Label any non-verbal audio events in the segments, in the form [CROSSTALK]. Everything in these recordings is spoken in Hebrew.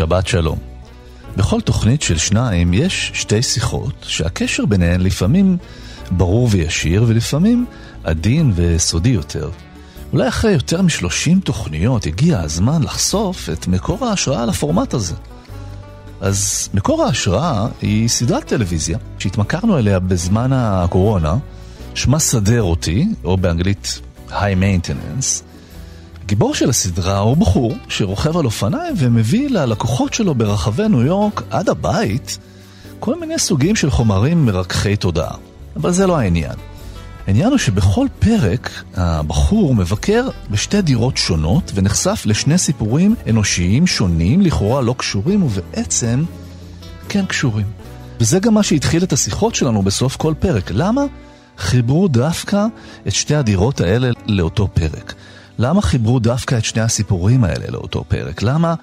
שבת שלום. בכל תוכנית של שניים יש שתי שיחות שהקשר ביניהן לפעמים ברור וישיר ולפעמים עדין וסודי יותר. אולי אחרי יותר משלושים תוכניות הגיע הזמן לחשוף את מקור ההשראה לפורמט הזה. אז מקור ההשראה היא סדרת טלוויזיה שהתמכרנו אליה בזמן הקורונה, שמה סדר אותי, או באנגלית High Maintenance, הגיבור של הסדרה הוא בחור שרוכב על אופניים ומביא ללקוחות שלו ברחבי ניו יורק עד הבית כל מיני סוגים של חומרים מרככי תודעה. אבל זה לא העניין. העניין הוא שבכל פרק הבחור מבקר בשתי דירות שונות ונחשף לשני סיפורים אנושיים שונים, לכאורה לא קשורים ובעצם כן קשורים. וזה גם מה שהתחיל את השיחות שלנו בסוף כל פרק. למה חיברו דווקא את שתי הדירות האלה לאותו פרק? למה חיברו דווקא את שני הסיפורים האלה לאותו פרק? למה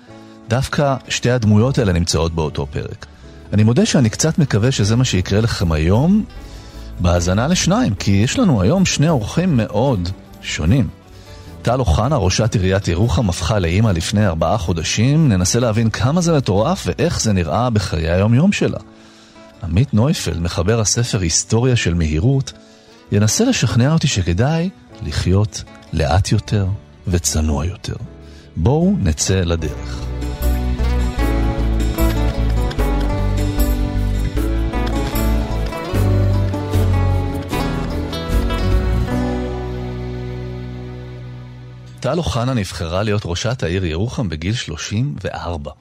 דווקא שתי הדמויות האלה נמצאות באותו פרק? אני מודה שאני קצת מקווה שזה מה שיקרה לכם היום בהאזנה לשניים, כי יש לנו היום שני אורחים מאוד שונים. טל אוחנה, ראשת עיריית ירוחם, הפכה לאימא לפני ארבעה חודשים. ננסה להבין כמה זה מטורף ואיך זה נראה בחיי היום-יום שלה. עמית נויפלד, מחבר הספר היסטוריה של מהירות, ינסה לשכנע אותי שכדאי לחיות לאט יותר וצנוע יותר. בואו נצא לדרך. טל אוחנה נבחרה להיות ראשת העיר ירוחם בגיל 34.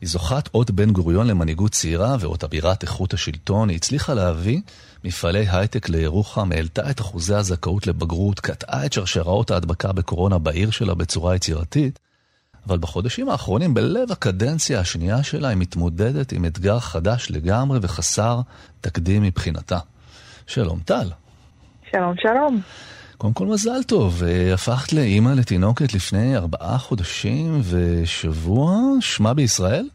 היא זוכת אות בן גוריון למנהיגות צעירה ואות אבירת איכות השלטון. היא הצליחה להביא מפעלי הייטק לירוחם, העלתה את אחוזי הזכאות לבגרות, קטעה את שרשראות ההדבקה בקורונה בעיר שלה בצורה יצירתית, אבל בחודשים האחרונים, בלב הקדנציה השנייה שלה, היא מתמודדת עם אתגר חדש לגמרי וחסר תקדים מבחינתה. שלום טל. שלום, שלום. קודם כל מזל טוב, אה, הפכת לאימא לתינוקת לפני ארבעה חודשים ושבוע, שמה בישראל?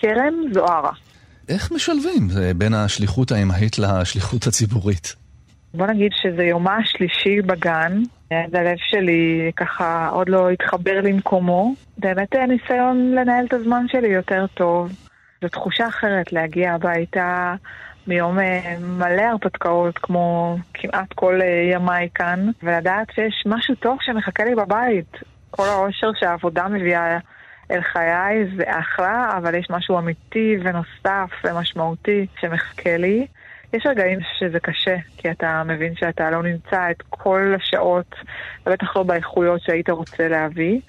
קרן זוהרה. איך משלבים אה, בין השליחות האמהית לשליחות הציבורית? בוא נגיד שזה יומה השלישי בגן. אז הלב שלי ככה עוד לא התחבר למקומו. באמת אה, ניסיון לנהל את הזמן שלי יותר טוב. זו תחושה אחרת להגיע הביתה מיום אה, מלא הרפתקאות, כמו כמעט כל ימיי כאן, ולדעת שיש משהו טוב שמחכה לי בבית. כל האושר שהעבודה מביאה אל חיי זה אחלה, אבל יש משהו אמיתי ונוסף ומשמעותי שמחכה לי. יש רגעים שזה קשה, כי אתה מבין שאתה לא נמצא את כל השעות, ובטח לא באיכויות שהיית רוצה להביא,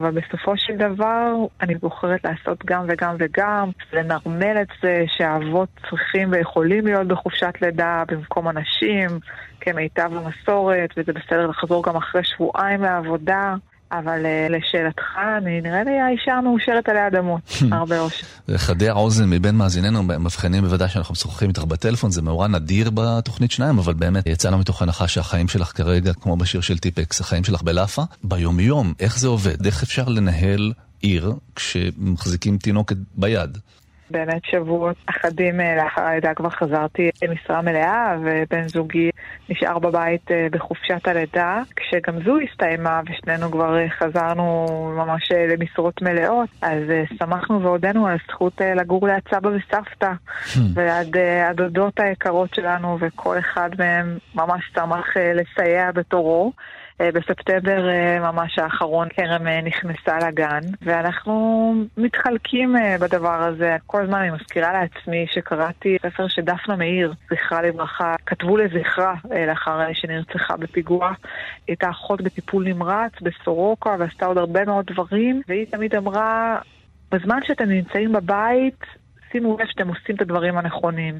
אבל בסופו של דבר אני בוחרת לעשות גם וגם וגם, לנרמל את זה שהאבות צריכים ויכולים להיות בחופשת לידה במקום הנשים, כמיטב המסורת, וזה בסדר לחזור גם אחרי שבועיים לעבודה. אבל uh, לשאלתך, אני נראה לי האישה המאושרת עלי אדמות, [LAUGHS] הרבה אושר. חדי האוזן מבין מאזיננו מבחינים בוודאי שאנחנו משוחחים איתך בטלפון, זה מאורע נדיר בתוכנית שניים, אבל באמת יצאנו מתוך הנחה שהחיים שלך כרגע, כמו בשיר של טיפקס, החיים שלך בלאפה. ביומיום, איך זה עובד? איך אפשר לנהל עיר כשמחזיקים תינוקת ביד? באמת שבועות אחדים אה, לאחר הלידה כבר חזרתי למשרה מלאה ובן זוגי נשאר בבית אה, בחופשת הלידה. כשגם זו הסתיימה ושנינו כבר אה, חזרנו ממש למשרות מלאות אז שמחנו והודינו על הזכות לגור ליד סבא וסבתא. Hmm. וליד הדודות היקרות שלנו וכל אחד מהם ממש שמח לסייע בתורו בספטמבר אה, ממש האחרון כרם אה, נכנסה לגן, ואנחנו מתחלקים בדבר הזה. כל הזמן אני מזכירה לעצמי שקראתי ספר שדפנה מאיר, זכרה לברכה, כתבו לזכרה לאחר שנרצחה בפיגוע. היא הייתה אחות בטיפול נמרץ בסורוקה ועשתה עוד הרבה מאוד דברים, והיא תמיד אמרה, בזמן שאתם נמצאים בבית, שימו לב שאתם עושים את הדברים הנכונים.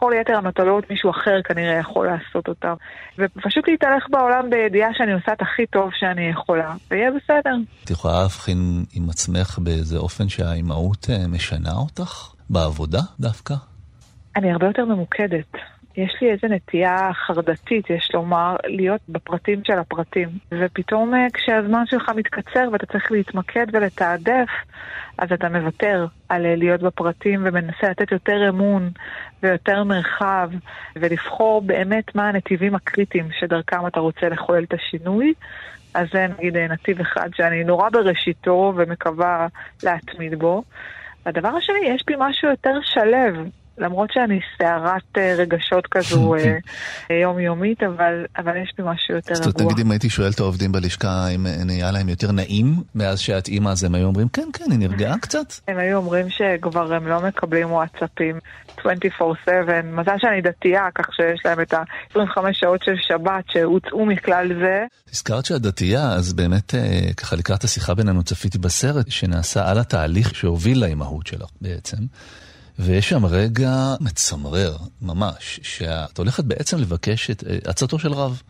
כל יתר המטלות מישהו אחר כנראה יכול לעשות אותם. ופשוט להתהלך בעולם בידיעה שאני עושה את הכי טוב שאני יכולה, ויהיה בסדר. את יכולה להבחין עם עצמך באיזה אופן שהאימהות אה, משנה אותך? בעבודה דווקא? אני הרבה יותר ממוקדת. יש לי איזה נטייה חרדתית, יש לומר, להיות בפרטים של הפרטים. ופתאום אה, כשהזמן שלך מתקצר ואתה צריך להתמקד ולתעדף, אז אתה מוותר על אה, להיות בפרטים ומנסה לתת יותר אמון ויותר מרחב, ולבחור באמת מה הנתיבים הקריטיים שדרכם אתה רוצה לחולל את השינוי. אז זה נגיד אה, נתיב אחד שאני נורא בראשיתו ומקווה להתמיד בו. והדבר השני, יש בי משהו יותר שלב. למרות שאני סערת אה, רגשות כזו [LAUGHS] אה, יומיומית, אבל, אבל יש בי משהו יותר רגוע. אז תגיד אם הייתי שואל את העובדים בלשכה אם נהיה להם יותר נעים מאז שאת אימא, אז הם היו אומרים, כן, כן, היא נרגעה קצת. הם היו אומרים שכבר הם לא מקבלים וואטסאפים 24/7. מזל שאני דתייה, כך שיש להם את ה-25 שעות של שבת שהוצאו מכלל זה. הזכרת שאת דתייה, אז באמת אה, ככה לקראת השיחה בינינו צפיתי בסרט שנעשה על התהליך שהוביל לאימהות שלך בעצם. ויש שם רגע מצמרר, ממש, שאת הולכת בעצם לבקש את אה, עצתו של רב.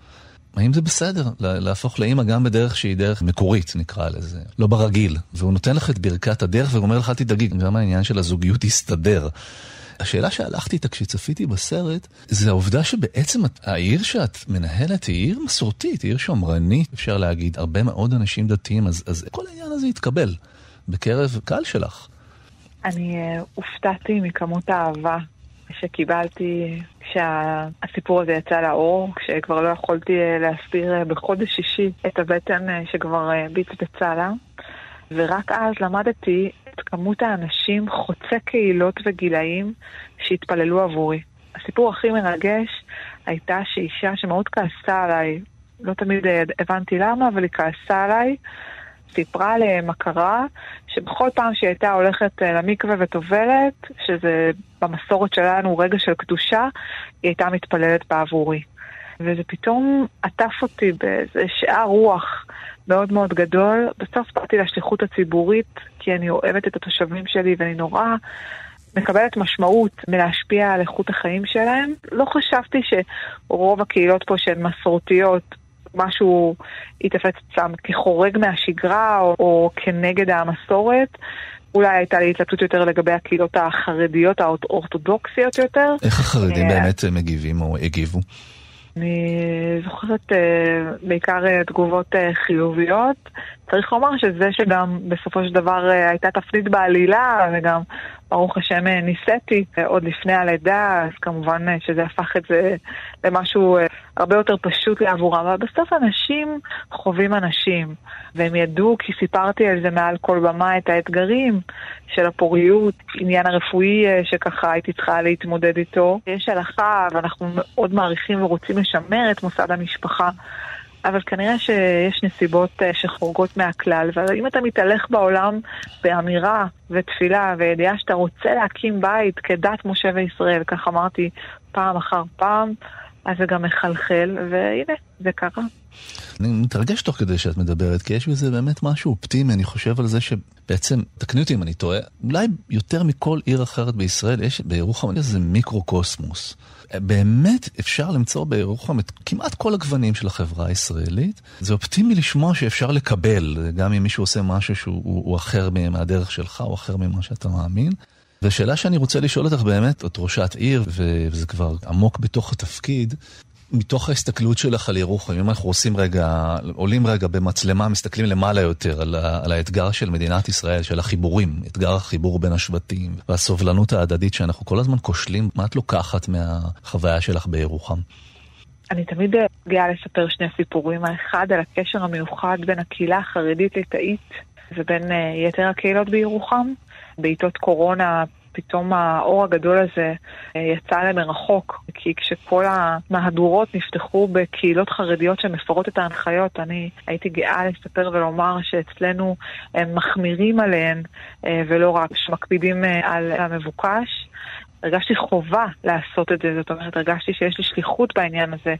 האם זה בסדר להפוך לאימא גם בדרך שהיא דרך מקורית, נקרא לזה, לא ברגיל. והוא נותן לך את ברכת הדרך ואומר לך, אל תדאגי, גם העניין של הזוגיות יסתדר. השאלה שהלכתי איתה כשצפיתי בסרט, זה העובדה שבעצם העיר שאת מנהלת היא עיר מסורתית, היא עיר שמרנית, אפשר להגיד, הרבה מאוד אנשים דתיים, אז, אז כל העניין הזה יתקבל בקרב קהל שלך. אני uh, הופתעתי מכמות האהבה שקיבלתי כשהסיפור הזה יצא לאור, כשכבר לא יכולתי uh, להסביר uh, בחודש שישי את הבטן שכבר בצבצה לה. ורק אז למדתי את כמות האנשים חוצי קהילות וגילאים שהתפללו עבורי. הסיפור הכי מרגש הייתה שאישה שמאוד כעסה עליי, לא תמיד הבנתי למה, אבל היא כעסה עליי, סיפרה למכרה שבכל פעם שהיא הייתה הולכת אה, למקווה וטובלת, שזה במסורת שלנו רגע של קדושה, היא הייתה מתפללת בעבורי. וזה פתאום עטף אותי באיזה שאר רוח מאוד מאוד גדול. בסוף באתי לשליחות הציבורית, כי אני אוהבת את התושבים שלי ואני נורא מקבלת משמעות מלהשפיע על איכות החיים שלהם. לא חשבתי שרוב הקהילות פה שהן מסורתיות משהו ייתפס אצלם כחורג מהשגרה או, או כנגד המסורת. אולי הייתה לי התלבטות יותר לגבי הקהילות החרדיות האורתודוקסיות יותר. איך החרדים אה, באמת מגיבים או הגיבו? אני זוכרת uh, בעיקר uh, תגובות חיוביות. צריך לומר שזה שגם בסופו של דבר uh, הייתה תפנית בעלילה, וגם ברוך השם ניסיתי uh, עוד לפני הלידה, אז כמובן שזה הפך את זה למשהו הרבה יותר פשוט לעבורם. אבל בסוף אנשים חווים אנשים, והם ידעו כי סיפרתי על זה מעל כל במה את האתגרים של הפוריות, עניין הרפואי שככה הייתי צריכה להתמודד איתו. יש הלכה, ואנחנו מאוד מעריכים ורוצים לשמר את מוסד המשפחה. אבל כנראה שיש נסיבות אה, שחורגות מהכלל, ואם אתה מתהלך בעולם באמירה ותפילה וידיעה שאתה רוצה להקים בית כדת משה וישראל, כך אמרתי פעם אחר פעם, אז זה גם מחלחל, והנה, זה קרה. אני מתרגש תוך כדי שאת מדברת, כי יש בזה באמת משהו אופטימי, אני חושב על זה שבעצם, תקני אותי אם אני טועה, אולי יותר מכל עיר אחרת בישראל, יש בירוחם איזה מיקרו-קוסמוס. באמת אפשר למצוא בירוחם את כמעט כל הגוונים של החברה הישראלית. זה אופטימי לשמוע שאפשר לקבל, גם אם מישהו עושה משהו שהוא הוא, הוא אחר מהדרך שלך, או אחר ממה שאתה מאמין. ושאלה שאני רוצה לשאול אותך באמת, את ראשת עיר, וזה כבר עמוק בתוך התפקיד, מתוך ההסתכלות שלך על ירוחם, אם אנחנו עושים רגע, עולים רגע במצלמה, מסתכלים למעלה יותר על, על האתגר של מדינת ישראל, של החיבורים, אתגר החיבור בין השבטים, והסובלנות ההדדית שאנחנו כל הזמן כושלים, מה את לוקחת מהחוויה שלך בירוחם? אני תמיד גאה לספר שני סיפורים. האחד על הקשר המיוחד בין הקהילה החרדית ליטאית ובין אה, יתר הקהילות בירוחם. בעיתות קורונה פתאום האור הגדול הזה אה, יצא למרחוק, כי כשכל המהדורות נפתחו בקהילות חרדיות שמפרות את ההנחיות, אני הייתי גאה לספר ולומר שאצלנו הם מחמירים עליהן אה, ולא רק שמקפידים אה, על המבוקש. הרגשתי חובה לעשות את זה, זאת אומרת, הרגשתי שיש לי שליחות בעניין הזה.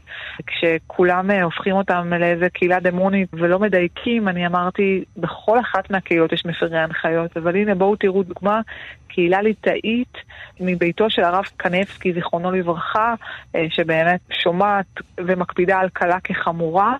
כשכולם הופכים אותם לאיזה קהילה דמונית ולא מדייקים, אני אמרתי, בכל אחת מהקהילות יש מפרי הנחיות, אבל הנה בואו תראו דוגמה קהילה ליטאית מביתו של הרב קנבסקי, זיכרונו לברכה, אה, שבאמת שומעת ומקפידה על קלה כחמורה.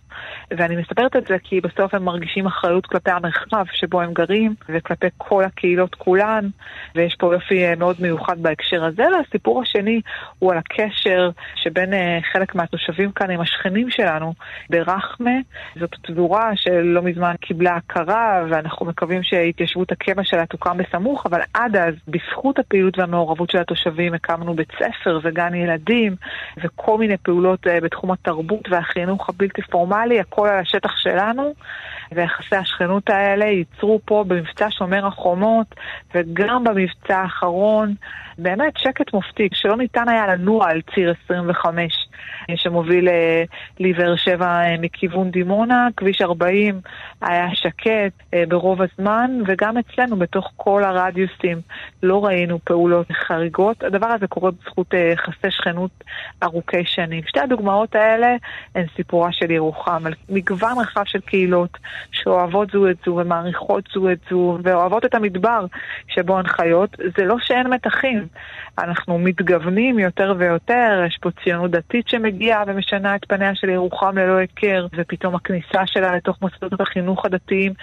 ואני מספרת את זה כי בסוף הם מרגישים אחריות כלפי המרחב שבו הם גרים, וכלפי כל הקהילות כולן, ויש פה יופי אה, מאוד מיוחד בהקשר הזה. והסיפור השני הוא על הקשר שבין אה, חלק מהתושבים כאן עם השכנים שלנו ברחמה. זאת פזורה שלא מזמן קיבלה הכרה, ואנחנו מקווים שהתיישבות הקבע שלה תוקם בסמוך, אבל עד אז בזכות הפעילות והמעורבות של התושבים הקמנו בית ספר וגן ילדים וכל מיני פעולות אה, בתחום התרבות והחינוך הבלתי פורמלי, הכל על השטח שלנו. ויחסי השכנות האלה ייצרו פה במבצע שומר החומות וגם במבצע האחרון באמת שקט מופתי, שלא ניתן היה לנוע על ציר 25 שמוביל אה, לבאר שבע אה, מכיוון דימונה. כביש 40 היה שקט אה, ברוב הזמן, וגם אצלנו, בתוך כל הרדיוסים, לא ראינו פעולות חריגות. הדבר הזה קורה בזכות יחסי שכנות ארוכי שנים. שתי הדוגמאות האלה הן סיפורה של ירוחם, על מגוון רחב של קהילות שאוהבות זו את זו ומעריכות זו את זו, ואוהבות את המדבר שבו הן חיות. זה לא שאין מתחים. אנחנו מתגוונים יותר ויותר, יש פה ציונות דתית שמגיעה ומשנה את פניה של ירוחם ללא היכר, ופתאום הכניסה שלה לתוך מוסדות החינוך הדתיים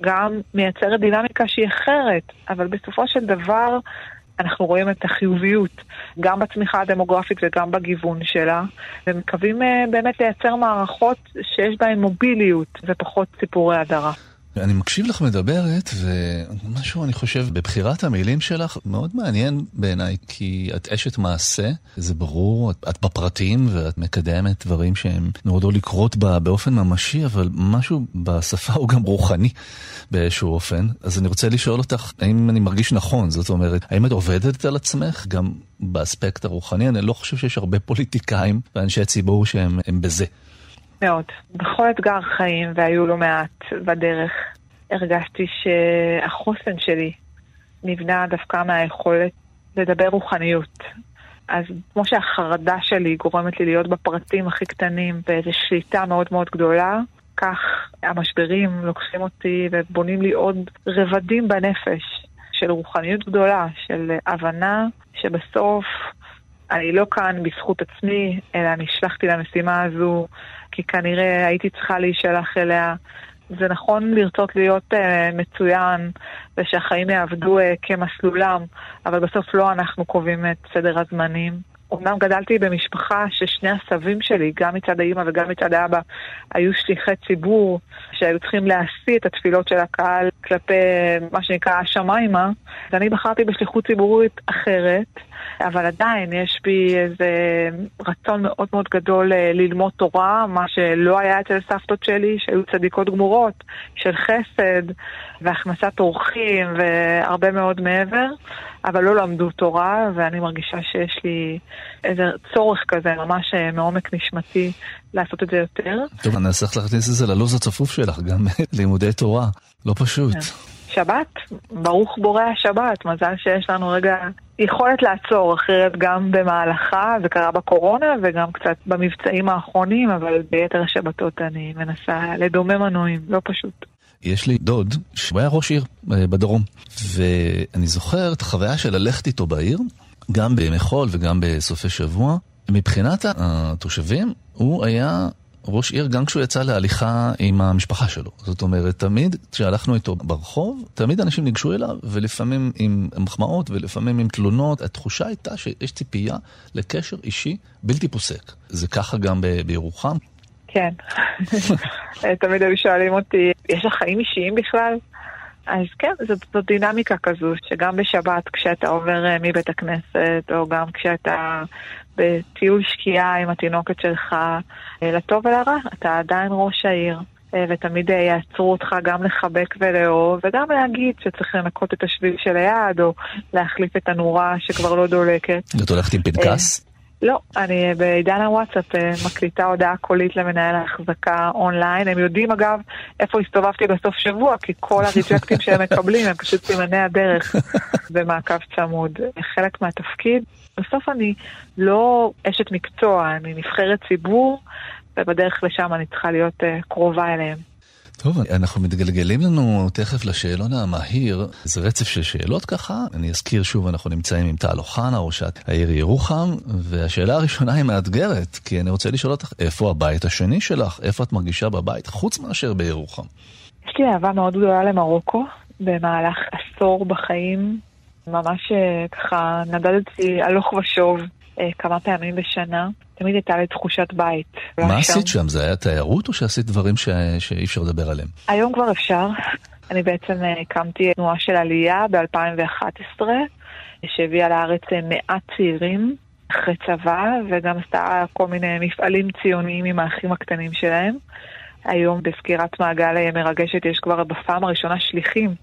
גם מייצרת דינמיקה שהיא אחרת, אבל בסופו של דבר... אנחנו רואים את החיוביות גם בצמיחה הדמוגרפית וגם בגיוון שלה, ומקווים אה, באמת לייצר מערכות שיש בהן מוביליות ופחות סיפורי הדרה. אני מקשיב לך מדברת, ומשהו, אני חושב, בבחירת המילים שלך מאוד מעניין בעיניי, כי את אשת מעשה, זה ברור, את, את בפרטים ואת מקדמת דברים שהם נועדו לקרות בה באופן ממשי, אבל משהו בשפה הוא גם רוחני באיזשהו אופן. אז אני רוצה לשאול אותך, האם אני מרגיש נכון? זאת אומרת, האם את עובדת על עצמך גם באספקט הרוחני? אני לא חושב שיש הרבה פוליטיקאים ואנשי ציבור שהם בזה. מאוד. בכל אתגר חיים, והיו לא מעט בדרך, הרגשתי שהחוסן שלי נבנה דווקא מהיכולת לדבר רוחניות. אז כמו שהחרדה שלי גורמת לי להיות בפרטים הכי קטנים באיזו שליטה מאוד מאוד גדולה, כך המשברים לוקחים אותי ובונים לי עוד רבדים בנפש של רוחניות גדולה, של הבנה שבסוף אני לא כאן בזכות עצמי, אלא נשלחתי למשימה הזו כי כנראה הייתי צריכה להישלח אליה. זה נכון לרצות להיות uh, מצוין ושהחיים יעבדו uh, כמסלולם, אבל בסוף לא אנחנו קובעים את סדר הזמנים. אמנם גדלתי במשפחה ששני הסבים שלי, גם מצד האימא וגם מצד האבא, היו שליחי ציבור שהיו צריכים להשיא את התפילות של הקהל כלפי מה שנקרא השמיימה, ואני בחרתי בשליחות ציבורית אחרת, אבל עדיין יש בי איזה רצון מאוד מאוד גדול אה, ללמוד תורה, מה שלא היה אצל סבתות שלי, שהיו צדיקות גמורות, של חסד והכנסת אורחים והרבה מאוד מעבר. אבל לא למדו תורה, ואני מרגישה שיש לי איזה צורך כזה, ממש אה, מעומק נשמתי, לעשות את זה יותר. טוב, אני אצטרך להכניס את זה ללו"ז הצפוף שלך, גם [LAUGHS] לימודי תורה, לא פשוט. כן. שבת, ברוך בורא השבת, מזל שיש לנו רגע יכולת לעצור, אחרת גם במהלכה, זה קרה בקורונה וגם קצת במבצעים האחרונים, אבל ביתר השבתות אני מנסה לדומם מנועים, לא פשוט. יש לי דוד שהוא היה ראש עיר אה, בדרום, ואני זוכר את החוויה של ללכת איתו בעיר, גם בימי חול וגם בסופי שבוע. מבחינת התושבים, הוא היה ראש עיר גם כשהוא יצא להליכה עם המשפחה שלו. זאת אומרת, תמיד כשהלכנו איתו ברחוב, תמיד אנשים ניגשו אליו, ולפעמים עם מחמאות ולפעמים עם תלונות. התחושה הייתה שיש ציפייה לקשר אישי בלתי פוסק. זה ככה גם בירוחם. כן. [LAUGHS] תמיד היו שואלים אותי, יש לך חיים אישיים בכלל? אז כן, זאת, זאת דינמיקה כזו, שגם בשבת כשאתה עובר אה, מבית הכנסת, או גם כשאתה בטיול שקיעה עם התינוקת שלך, אה, לטוב ולרע, אתה עדיין ראש העיר. אה, ותמיד יעצרו אותך גם לחבק ולאהוב, וגם להגיד שצריך לנקות את השביל של היד, או להחליף את הנורה שכבר לא דולקת. את הולכת עם פנקס? לא, אני בעידן הוואטסאפ אה, מקליטה הודעה קולית למנהל ההחזקה אונליין. הם יודעים אגב איפה הסתובבתי בסוף שבוע, כי כל הריג'קטים שהם מקבלים הם פשוט סימני הדרך [LAUGHS] במעקב צמוד. חלק מהתפקיד, בסוף אני לא אשת מקצוע, אני נבחרת ציבור, ובדרך לשם אני צריכה להיות אה, קרובה אליהם. טוב, אנחנו מתגלגלים לנו תכף לשאלון המהיר. זה רצף של שאלות ככה. אני אזכיר שוב, אנחנו נמצאים עם טל אוחנה, ראשת העיר ירוחם, והשאלה הראשונה היא מאתגרת, כי אני רוצה לשאול אותך, איפה הבית השני שלך? איפה את מרגישה בבית, חוץ מאשר בירוחם? יש לי אהבה מאוד גדולה למרוקו, במהלך עשור בחיים. ממש אה, ככה נדדתי הלוך ושוב אה, כמה פעמים בשנה. תמיד הייתה לי תחושת בית. מה עשית שם? זה היה תיירות או שעשית דברים ש... שאי אפשר לדבר עליהם? היום כבר אפשר. אני בעצם אה, הקמתי תנועה של עלייה ב-2011, שהביאה לארץ אה, מעט צעירים אחרי צבא, וגם עשתה כל מיני מפעלים ציוניים עם האחים הקטנים שלהם. היום בסגירת מעגל אה, מרגשת יש כבר בפעם הראשונה שליחים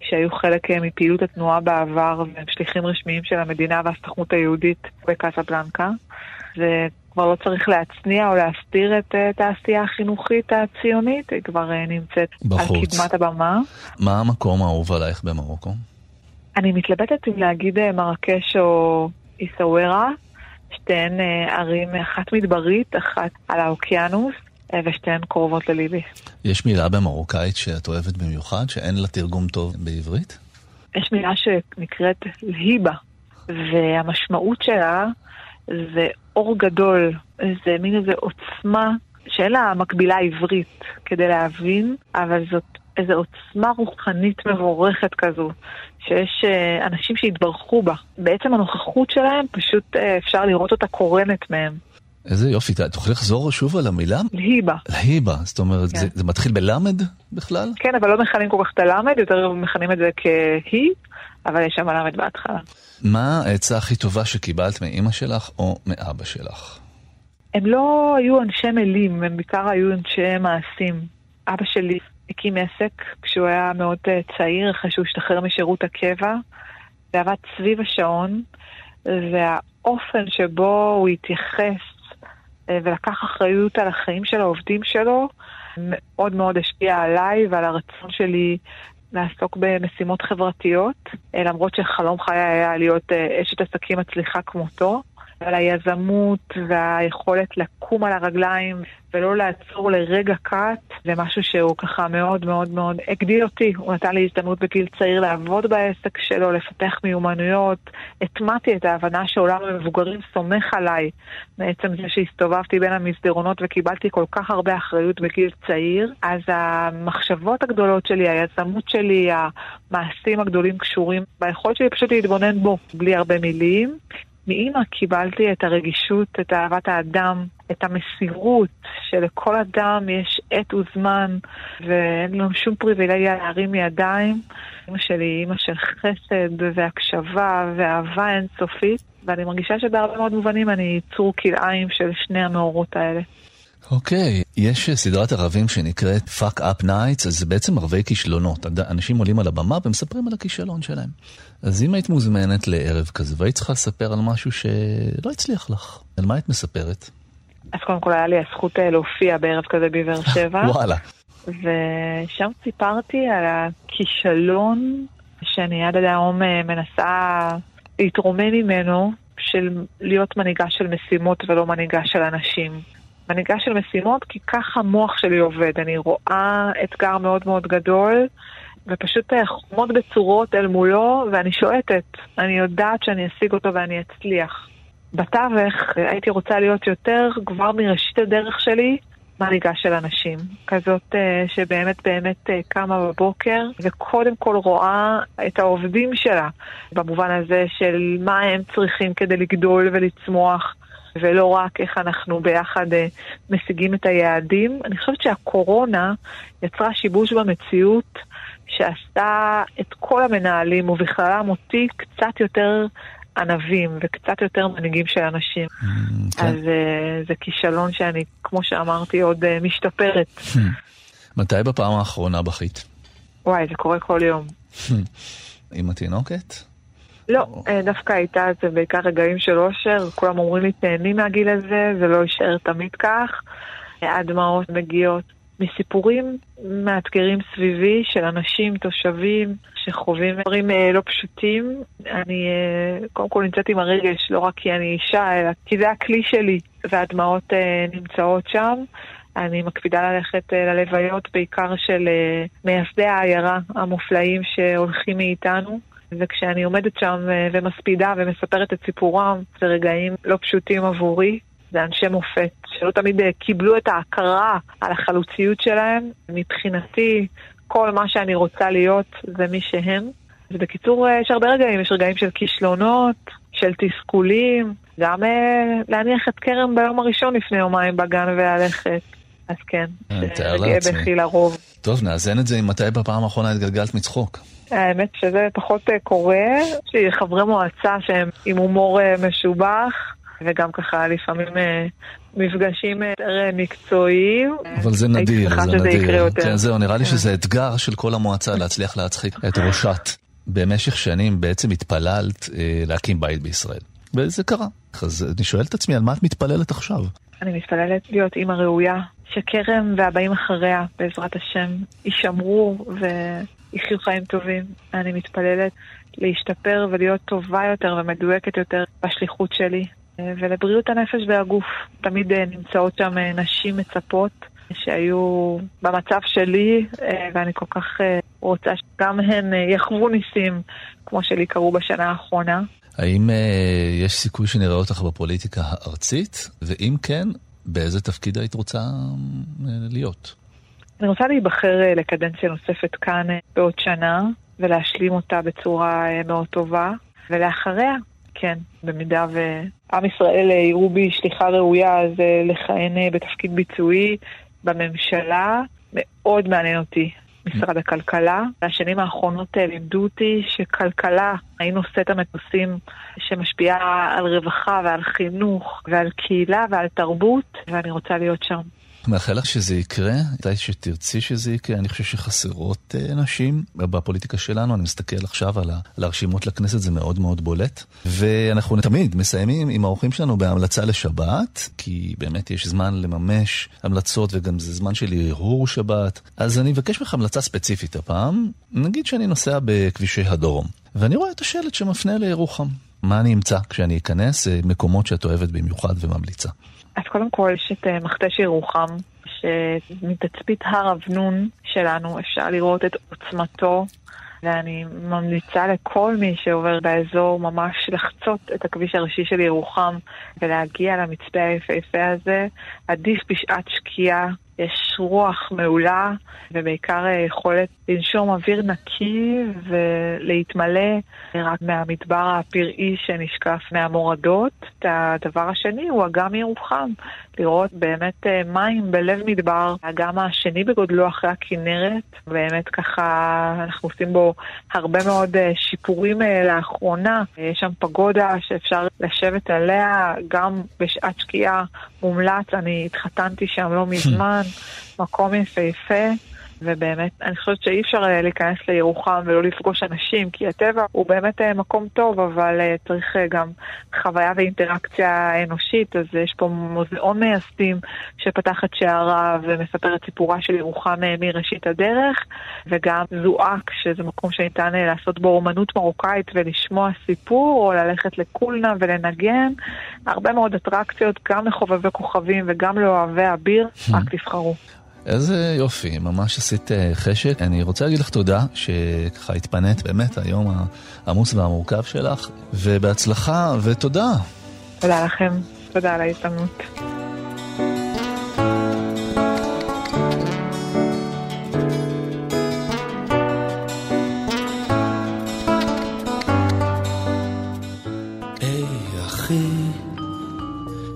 שהיו חלק מפעילות התנועה בעבר והם שליחים רשמיים של המדינה והסוכנות היהודית בקאסה בלנקה. זה כבר לא צריך להצניע או להסתיר את, את העשייה החינוכית הציונית, היא כבר אה, נמצאת בחוץ. על קדמת הבמה. מה המקום האהוב עלייך במרוקו? אני מתלבטת אם להגיד אה, מרקש או איסאווירה, שתיהן אה, ערים, אחת מדברית, אחת על האוקיינוס. ושתיהן קרובות לליבי. יש מילה במרוקאית שאת אוהבת במיוחד, שאין לה תרגום טוב בעברית? יש מילה שנקראת להיבה, והמשמעות שלה זה אור גדול, זה מין איזו עוצמה שאין לה מקבילה עברית כדי להבין, אבל זאת איזו עוצמה רוחנית מבורכת כזו, שיש uh, אנשים שהתברכו בה. בעצם הנוכחות שלהם, פשוט uh, אפשר לראות אותה קורנת מהם. איזה יופי, תוכלי לחזור שוב על המילה? להיבה. להיבה, זאת אומרת, כן. זה, זה מתחיל בלמד בכלל? כן, אבל לא מכנים כל כך את הלמד, יותר מכנים את זה כהי, אבל יש שם למד בהתחלה. מה העצה הכי טובה שקיבלת מאימא שלך או מאבא שלך? הם לא היו אנשי מילים, הם בעיקר היו אנשי מעשים. אבא שלי הקים עסק כשהוא היה מאוד אה, צעיר, אחרי שהוא השתחרר משירות הקבע, ועבד סביב השעון, והאופן שבו הוא התייחס אה, ולקח אחריות על החיים של העובדים שלו, מאוד מאוד השפיע עליי ועל הרצון שלי לעסוק במשימות חברתיות, אה, למרות שחלום חיי היה להיות אה, אשת עסקים מצליחה כמותו. על היזמות והיכולת לקום על הרגליים ולא לעצור לרגע קאט, זה משהו שהוא ככה מאוד מאוד מאוד הגדיל אותי. הוא נתן לי הזדמנות בגיל צעיר לעבוד בעסק שלו, לפתח מיומנויות. הטמעתי את ההבנה שעולם המבוגרים סומך עליי מעצם זה שהסתובבתי בין המסדרונות וקיבלתי כל כך הרבה אחריות בגיל צעיר. אז המחשבות הגדולות שלי, היזמות שלי, המעשים הגדולים קשורים ביכולת שלי פשוט להתבונן בו בלי הרבה מילים. מאימא קיבלתי את הרגישות, את אהבת האדם, את המסירות שלכל אדם יש עת וזמן ואין לנו שום פריבילגיה להרים ידיים. אימא שלי היא אימא של חסד והקשבה ואהבה אינסופית ואני מרגישה שבהרבה מאוד מובנים אני יצור כלאיים של שני המאורות האלה. אוקיי, okay. יש סדרת ערבים שנקראת Fuck Up Nights, אז זה בעצם ערבי כישלונות. אנשים עולים על הבמה ומספרים על הכישלון שלהם. אז אם היית מוזמנת לערב כזה והיית צריכה לספר על משהו שלא הצליח לך, על מה היית מספרת? אז קודם כל היה לי הזכות אה, להופיע בערב כזה בבאר [LAUGHS] שבע. וואלה. ושם סיפרתי על הכישלון שאני עד היום אה, מנסה להתרומם ממנו, של להיות מנהיגה של משימות ולא מנהיגה של אנשים. מנהיגה של משימות כי ככה המוח שלי עובד. אני רואה אתגר מאוד מאוד גדול, ופשוט אה, חומות בצורות אל מולו, ואני שועטת. אני יודעת שאני אשיג אותו ואני אצליח. בתווך הייתי רוצה להיות יותר, כבר מראשית הדרך שלי, מנהיגה של אנשים. כזאת uh, שבאמת באמת קמה בבוקר וקודם כל רואה את העובדים שלה, במובן הזה של מה הם צריכים כדי לגדול ולצמוח. ולא רק איך אנחנו ביחד uh, משיגים את היעדים. אני חושבת שהקורונה יצרה שיבוש במציאות שעשתה את כל המנהלים, ובכללם אותי, קצת יותר ענבים וקצת יותר מנהיגים של אנשים. Mm, כן. אז uh, זה כישלון שאני, כמו שאמרתי, עוד uh, משתפרת. Hmm. מתי בפעם האחרונה בכית? וואי, זה קורה כל יום. עם התינוקת? לא, או... דווקא הייתה זה בעיקר רגעים של אושר, כולם אומרים לי תהני מהגיל הזה, זה לא יישאר תמיד כך. הדמעות מגיעות מסיפורים מאתגרים סביבי של אנשים, תושבים, שחווים דברים אה, לא פשוטים. אני אה, קודם כל נמצאת עם הרגש, לא רק כי אני אישה, אלא כי זה הכלי שלי, והדמעות אה, נמצאות שם. אני מקפידה ללכת ללוויות בעיקר של מייסדי העיירה המופלאים שהולכים מאיתנו. וכשאני עומדת שם ומספידה ומספרת את סיפורם, זה רגעים לא פשוטים עבורי. זה אנשי מופת, שלא תמיד קיבלו את ההכרה על החלוציות שלהם. מבחינתי, כל מה שאני רוצה להיות זה מי שהם. ובקיצור, אה, יש הרבה רגעים, יש רגעים של כישלונות, של תסכולים, גם אה, להניח את כרם ביום הראשון לפני יומיים בגן וללכת. אז כן, זה רגעי בכי לרוב. טוב, נאזן את זה עם מתי בפעם האחרונה התגלגלת מצחוק. האמת שזה פחות אה, קורה, יש לי חברי מועצה שהם עם הומור משובח, וגם ככה לפעמים מפגשים יותר מקצועיים. אבל זה נדיר, זה נדיר. כן, זהו, נראה לי כן. שזה אתגר של כל המועצה להצליח להצחיק את ראשת. במשך שנים בעצם התפללת אה, להקים בית בישראל. וזה קרה. אז אני שואל את עצמי, על מה את מתפללת עכשיו? אני מתפללת להיות אימא ראויה, שכרם והבאים אחריה, בעזרת השם, יישמרו ויחיו חיים טובים. אני מתפללת להשתפר ולהיות טובה יותר ומדויקת יותר בשליחות שלי. ולבריאות הנפש והגוף. תמיד אה, נמצאות שם אה, נשים מצפות שהיו במצב שלי, אה, ואני כל כך רוצה שגם הן יחוו ניסים כמו שלי קרו בשנה האחרונה. האם יש סיכוי שנראה אותך בפוליטיקה הארצית? ואם כן, באיזה תפקיד היית רוצה להיות? אני רוצה להיבחר לקדנציה נוספת כאן בעוד שנה, ולהשלים אותה בצורה מאוד טובה, ולאחריה כן, במידה ועם ישראל אה, יראו בי שליחה ראויה, אז אה, לכהן אה, בתפקיד ביצועי בממשלה, מאוד מעניין אותי. משרד הכלכלה. והשנים האחרונות לימדו אותי שכלכלה, היא נושאת המטוסים שמשפיעה על רווחה ועל חינוך ועל קהילה ועל תרבות, ואני רוצה להיות שם. מאחל לך שזה יקרה, מתי שתרצי שזה יקרה, אני חושב שחסרות uh, נשים בפוליטיקה שלנו, אני מסתכל עכשיו על, על הרשימות לכנסת, זה מאוד מאוד בולט. ואנחנו תמיד מסיימים עם האורחים שלנו בהמלצה לשבת, כי באמת יש זמן לממש המלצות וגם זה זמן של הרהור שבת. אז אני אבקש ממך המלצה ספציפית הפעם, נגיד שאני נוסע בכבישי הדרום, ואני רואה את השלט שמפנה לירוחם. מה אני אמצא כשאני אכנס? אה, מקומות שאת אוהבת במיוחד וממליצה. אז קודם כל יש את אה, מכתש ירוחם, שמתצפית הר אבנון שלנו אפשר לראות את עוצמתו, ואני ממליצה לכל מי שעובר באזור ממש לחצות את הכביש הראשי של ירוחם ולהגיע למצפה היפהפה הזה. עדיף בשעת שקיעה יש רוח מעולה, ובעיקר יכולת לנשום אוויר נקי ולהתמלא רק מהמדבר הפראי שנשקף מהמורדות. הדבר השני הוא אגם ירוחם, לראות באמת אה, מים בלב מדבר, האגם השני בגודלו אחרי הכנרת, באמת ככה אנחנו עושים בו הרבה מאוד אה, שיפורים אה, לאחרונה. יש שם פגודה שאפשר לשבת עליה גם בשעת שקיעה מומלץ, אני התחתנתי שם לא [LAUGHS] מזמן. מקום יפהפה. ובאמת, אני חושבת שאי אפשר אה, להיכנס לירוחם ולא לפגוש אנשים, כי הטבע הוא באמת אה, מקום טוב, אבל אה, צריך גם חוויה ואינטראקציה אנושית, אז יש פה מוזיאון מייסדים שפתח את שעריו ומספר את סיפורה של ירוחם מראשית הדרך, וגם זועק, שזה מקום שניתן לעשות בו אומנות מרוקאית ולשמוע סיפור, או ללכת לקולנה ולנגן. הרבה מאוד אטרקציות, גם לחובבי כוכבים וגם לאוהבי אביר, רק תבחרו. איזה יופי, ממש עשית אה, חשק. אני רוצה להגיד לך תודה שככה התפנית באמת היום העמוס והמורכב שלך, ובהצלחה ותודה. תודה לכם, תודה על ההזדמנות.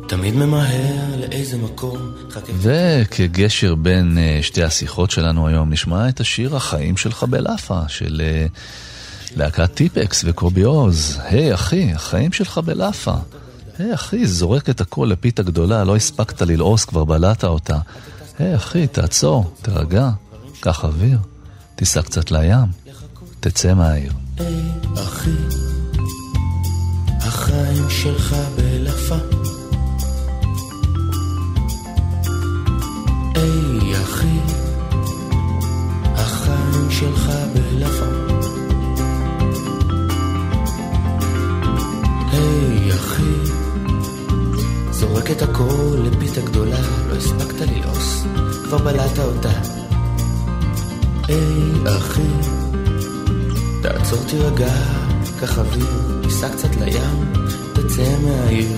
תמיד ממהר מקום. וכגשר בין uh, שתי השיחות שלנו היום, נשמע את השיר החיים שלך בלאפה, של uh, להקת טיפקס וקובי עוז. היי hey, אחי, החיים שלך בלאפה. היי hey, אחי, זורק את הכל לפיתה גדולה, לא הספקת ללעוס, כבר בלעת אותה. היי hey, אחי, תעצור, תרגע, קח אוויר, תיסע קצת לים, תצא מהעיר. hey, אחי שלך בלפה. היי אחי, החיים שלך בלפה. היי אחי, זורק את הכל לפיתה גדולה, לא הספקת ללעוס, כבר בלעת אותה. היי אחי, תעצור תירגע, קח אוויר, תיסע קצת לים, תצא מהעיר.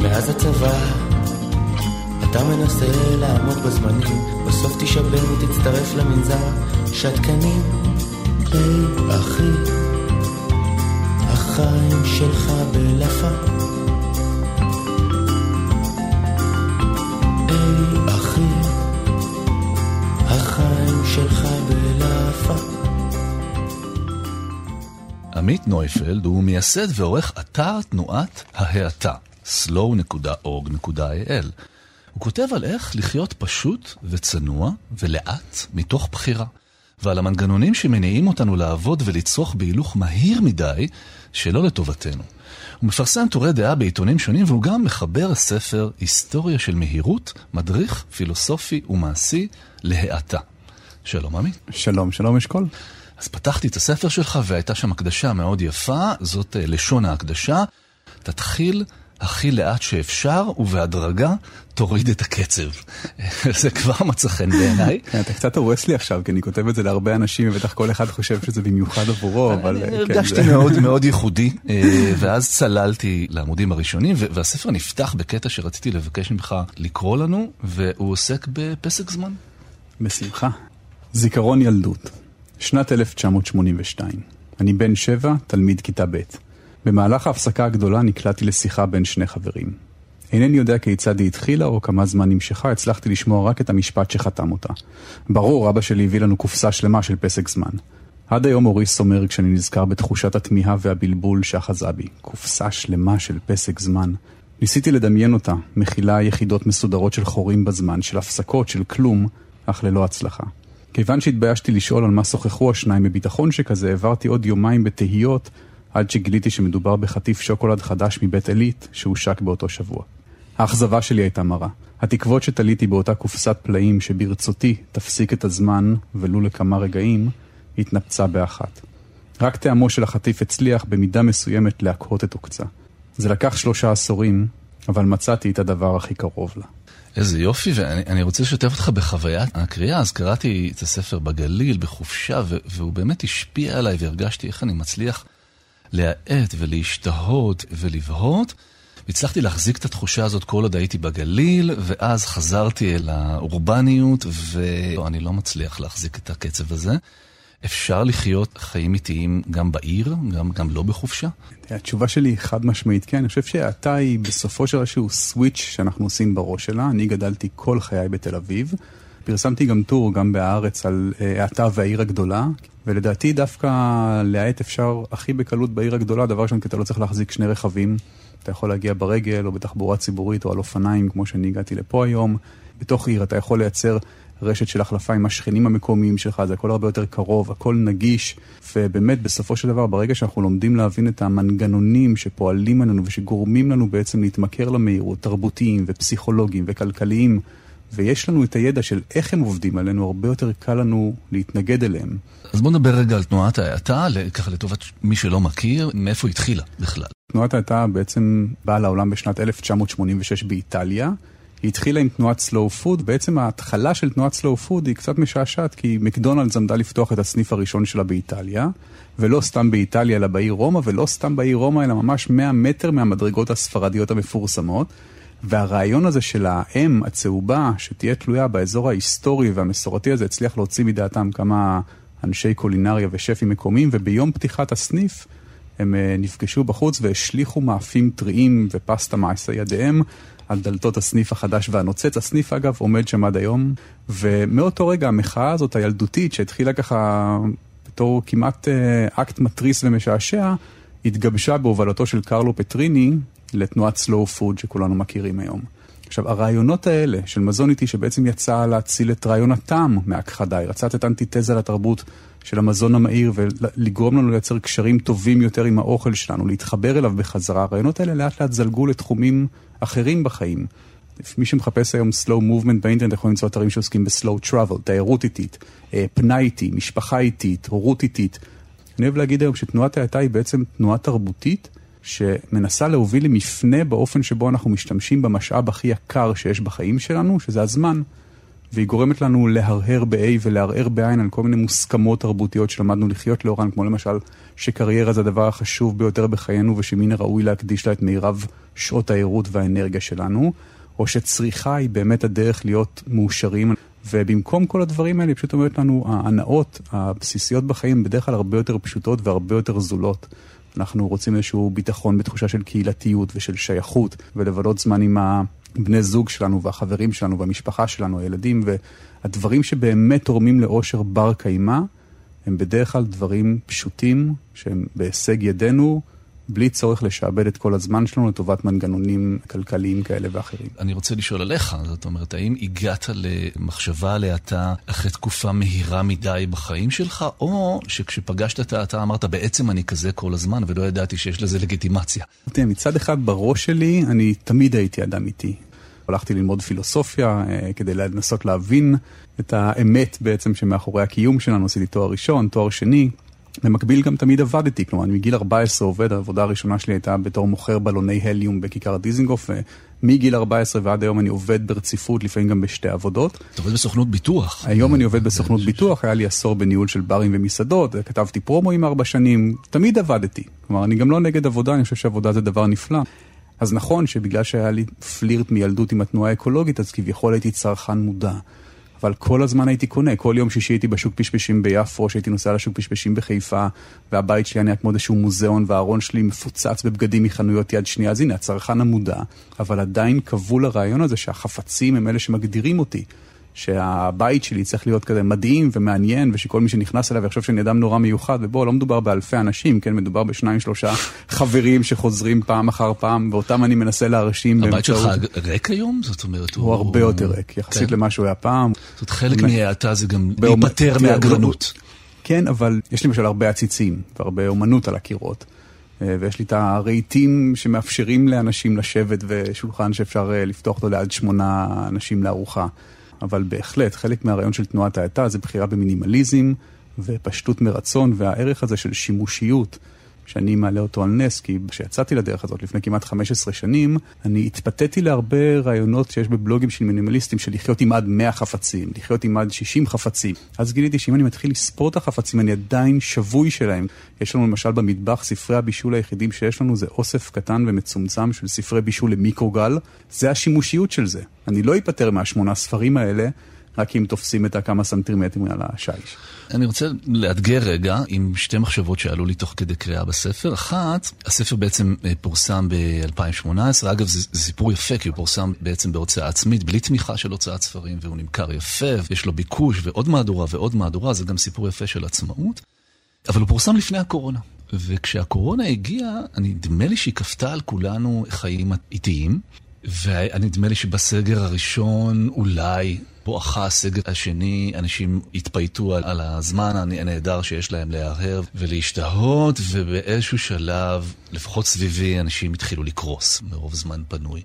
מאז הצבא, אתה מנסה לעמוד בזמנים, בסוף תישבר ותצטרף למנזר שתקנים. היי אחי, החיים שלך בלפה. היי אחי, החיים שלך בלאפה. עמית נויפלד הוא מייסד ועורך אתר תנועת ההאטה, slow.org.il. הוא כותב על איך לחיות פשוט וצנוע ולאט מתוך בחירה, ועל המנגנונים שמניעים אותנו לעבוד ולצרוך בהילוך מהיר מדי שלא לטובתנו. הוא מפרסם טורי דעה בעיתונים שונים והוא גם מחבר ספר היסטוריה של מהירות, מדריך פילוסופי ומעשי להאטה. שלום עמית. שלום, שלום אשכול. אז פתחתי את הספר שלך והייתה שם הקדשה מאוד יפה, זאת uh, לשון ההקדשה. תתחיל הכי לאט שאפשר, ובהדרגה תוריד את הקצב. [LAUGHS] זה כבר מצא חן בעיניי. כן, אתה קצת הורס לי עכשיו, כי אני כותב את זה להרבה אנשים, ובטח כל אחד חושב שזה במיוחד עבורו, אבל... כן, הרגשתי [LAUGHS] מאוד מאוד ייחודי, אה, ואז צללתי לעמודים הראשונים, והספר נפתח בקטע שרציתי לבקש ממך לקרוא לנו, והוא עוסק בפסק זמן. בשמחה. זיכרון ילדות, שנת 1982. אני בן שבע, תלמיד כיתה ב'. במהלך ההפסקה הגדולה נקלעתי לשיחה בין שני חברים. אינני יודע כיצד היא התחילה או כמה זמן נמשכה, הצלחתי לשמוע רק את המשפט שחתם אותה. ברור, אבא שלי הביא לנו קופסה שלמה של פסק זמן. עד היום אורי סומר כשאני נזכר בתחושת התמיהה והבלבול שאחזה בי. קופסה שלמה של פסק זמן. ניסיתי לדמיין אותה, מכילה יחידות מסודרות של חורים בזמן, של הפסקות, של כלום, אך ללא הצלחה. כיוון שהתביישתי לשאול על מה שוחחו השניים בביטחון שכזה, העברתי עוד יומיים בתהיות עד שגיליתי שמדובר בחטיף שוקולד חדש מבית עילית שהושק באותו שבוע. האכזבה שלי הייתה מרה. התקוות שתליתי באותה קופסת פלאים שברצותי תפסיק את הזמן, ולו לכמה רגעים, התנפצה באחת. רק טעמו של החטיף הצליח במידה מסוימת להקהות את עוקצה. זה לקח שלושה עשורים, אבל מצאתי את הדבר הכי קרוב לה. איזה יופי, ואני רוצה לשתף אותך בחוויית הקריאה. אז קראתי את הספר בגליל, בחופשה, והוא באמת השפיע עליי והרגשתי איך אני מצליח להאט ולהשתהות ולבהות. הצלחתי להחזיק את התחושה הזאת כל עוד הייתי בגליל, ואז חזרתי אל האורבניות, ואני לא מצליח להחזיק את הקצב הזה. אפשר לחיות חיים איטיים גם בעיר, גם, גם לא בחופשה? התשובה שלי היא חד משמעית כן, אני חושב שהאטה היא בסופו של איזשהו סוויץ' שאנחנו עושים בראש שלה. אני גדלתי כל חיי בתל אביב. פרסמתי גם טור, גם בהארץ, על האטה והעיר הגדולה, ולדעתי דווקא להאט אפשר הכי בקלות בעיר הגדולה, דבר ראשון כי אתה לא צריך להחזיק שני רכבים. אתה יכול להגיע ברגל או בתחבורה ציבורית או על אופניים, כמו שאני הגעתי לפה היום. בתוך עיר אתה יכול לייצר רשת של החלפה עם השכנים המקומיים שלך, זה הכל הרבה יותר קרוב, הכל נגיש, ובאמת בסופו של דבר, ברגע שאנחנו לומדים להבין את המנגנונים שפועלים עלינו ושגורמים לנו בעצם להתמכר למהירות, תרבותיים ופסיכולוגיים וכלכליים, ויש לנו את הידע של איך הם עובדים עלינו, הרבה יותר קל לנו להתנגד אליהם. אז בוא נדבר רגע על תנועת ההאטה, ככה לטובת מי שלא מכיר, מאיפה התחילה בכלל. תנועת ההאטה בעצם באה לעולם בשנת 1986 באיטליה. היא התחילה עם תנועת slow food, בעצם ההתחלה של תנועת slow food היא קצת משעשעת, כי מקדונלדס עמדה לפתוח את הסניף הראשון שלה באיטליה, ולא סתם באיטליה, אלא בעיר רומא, ולא סתם בעיר רומא, אלא ממש 100 מטר מהמדרגות הספרדיות המפורסמות. והרעיון הזה של האם הצהובה, שתהיה תלויה באזור ההיסטורי והמסורתי הזה, הצליח להוציא מדעתם כמה אנשי קולינריה ושפים מקומיים, וביום פתיחת הסניף הם אה, נפגשו בחוץ והשליכו מאפים טריים ופסטה מעשה ידיהם על דלתות הסניף החדש והנוצץ. הסניף אגב עומד שם עד היום, ומאותו רגע המחאה הזאת הילדותית שהתחילה ככה בתור כמעט אה, אקט מתריס ומשעשע, התגבשה בהובלתו של קרלו פטריני לתנועת slow food שכולנו מכירים היום. עכשיו, הרעיונות האלה של מזון איטי שבעצם יצא להציל את רעיון הטעם מהכחדה, היא רצה לתת אנטיתזה לתרבות של המזון המהיר ולגרום לנו לייצר קשרים טובים יותר עם האוכל שלנו, להתחבר אליו בחזרה. הרעיונות האלה לאט לאט זלגו לתחומים אחרים בחיים. מי שמחפש היום slow movement באינטרנט יכול למצוא אתרים שעוסקים ב-slow travel, תיירות איטית, אה, פנאי איטי, משפחה איטית, הורות איטית. אני אוהב להגיד היום שתנועת האטה היא בעצם תנועה תרבותית שמנסה להוביל למפנה באופן שבו אנחנו משתמשים במשאב הכי יקר שיש בחיים שלנו, שזה הזמן. והיא גורמת לנו להרהר ב-A ולערער ב-ע' על כל מיני מוסכמות תרבותיות שלמדנו לחיות לאורן, כמו למשל שקריירה זה הדבר החשוב ביותר בחיינו ושמן הראוי להקדיש לה את מירב שעות הערות והאנרגיה שלנו, או שצריכה היא באמת הדרך להיות מאושרים. ובמקום כל הדברים האלה, היא פשוט אומרת לנו, ההנאות הבסיסיות בחיים בדרך כלל הרבה יותר פשוטות והרבה יותר זולות. אנחנו רוצים איזשהו ביטחון בתחושה של קהילתיות ושל שייכות, ולבלות זמן עם הבני זוג שלנו והחברים שלנו והמשפחה שלנו, הילדים, והדברים שבאמת תורמים לאושר בר קיימא, הם בדרך כלל דברים פשוטים, שהם בהישג ידינו, בלי צורך לשעבד את כל הזמן שלנו לטובת מנגנונים כלכליים כאלה ואחרים. אני רוצה לשאול עליך, זאת אומרת, האם הגעת למחשבה להאטה אחרי תקופה מהירה מדי בחיים שלך, או שכשפגשת את ההאטה אמרת, בעצם אני כזה כל הזמן, ולא ידעתי שיש לזה לגיטימציה? תראה, מצד אחד בראש שלי, אני תמיד הייתי אדם איטי. הלכתי ללמוד פילוסופיה אה, כדי לנסות להבין את האמת בעצם שמאחורי הקיום שלנו, עשיתי תואר ראשון, תואר שני. במקביל גם תמיד עבדתי, כלומר, אני מגיל 14 עובד, העבודה הראשונה שלי הייתה בתור מוכר בלוני הליום בכיכר דיזינגוף, ומגיל 14 ועד היום אני עובד ברציפות, לפעמים גם בשתי עבודות. אתה עובד בסוכנות ביטוח. היום אני עובד בסוכנות ביטוח, היה לי עשור בניהול של ברים ומסעדות, כתבתי פרומואים ארבע שנים, תמיד עבדתי. כלומר, אני גם לא נגד עבודה, אני חושב שעבודה זה דבר נפלא. אז נכון שבגלל שהיה לי פלירט מילדות עם התנועה האקולוגית, אז כביכול הייתי צרכן מודע. אבל כל הזמן הייתי קונה, כל יום שישי הייתי בשוק פשפשים ביפו, שהייתי נוסע לשוק פשפשים בחיפה, והבית שלי היה כמו איזשהו מוזיאון, והארון שלי מפוצץ בבגדים מחנויות יד שנייה, אז הנה, הצרכן המודע, אבל עדיין כבול לרעיון הזה שהחפצים הם אלה שמגדירים אותי. שהבית שלי צריך להיות כזה מדהים ומעניין, ושכל מי שנכנס אליו יחשוב שאני אדם נורא מיוחד, ובואו, לא מדובר באלפי אנשים, כן, מדובר בשניים שלושה [LAUGHS] חברים שחוזרים פעם אחר פעם, ואותם אני מנסה להרשים הבית שלך ריק היום? זאת אומרת, הוא... הוא הרבה יותר ריק, יחסית כן. למה שהוא היה פעם. זאת אומרת, חלק מההאטה זה גם להיפטר מהגרנות. כן, אבל יש לי למשל הרבה עציצים, והרבה אומנות על הקירות. אה, ויש לי את הרהיטים שמאפשרים לאנשים לשבת ושולחן שאפשר אה, לפתוח אותו ליד שמונה אנשים לארוחה. אבל בהחלט, חלק מהרעיון של תנועת האטה זה בחירה במינימליזם ופשטות מרצון, והערך הזה של שימושיות. שאני מעלה אותו על נס, כי כשיצאתי לדרך הזאת לפני כמעט 15 שנים, אני התפתיתי להרבה רעיונות שיש בבלוגים של מינימליסטים, של לחיות עם עד 100 חפצים, לחיות עם עד 60 חפצים. אז גיליתי שאם אני מתחיל לספור את החפצים, אני עדיין שבוי שלהם. יש לנו למשל במטבח, ספרי הבישול היחידים שיש לנו זה אוסף קטן ומצומצם של ספרי בישול למיקרוגל. זה השימושיות של זה. אני לא אפטר מהשמונה ספרים האלה. רק אם תופסים את הכמה סנטימטרים על השיש. אני רוצה לאתגר רגע עם שתי מחשבות שעלו לי תוך כדי קריאה בספר. אחת, הספר בעצם אה, פורסם ב-2018, אגב זה, זה סיפור יפה כי הוא פורסם בעצם בהוצאה עצמית, בלי תמיכה של הוצאת ספרים, והוא נמכר יפה, יש לו ביקוש ועוד מהדורה ועוד מהדורה, זה גם סיפור יפה של עצמאות. אבל הוא פורסם לפני הקורונה. וכשהקורונה הגיעה, נדמה לי שהיא כפתה על כולנו חיים איטיים, ונדמה לי שבסגר הראשון אולי בואכה הסגר השני, אנשים התפייטו על, על הזמן הנהדר שיש להם להרהר ולהשתהות, ובאיזשהו שלב, לפחות סביבי, אנשים התחילו לקרוס מרוב זמן פנוי.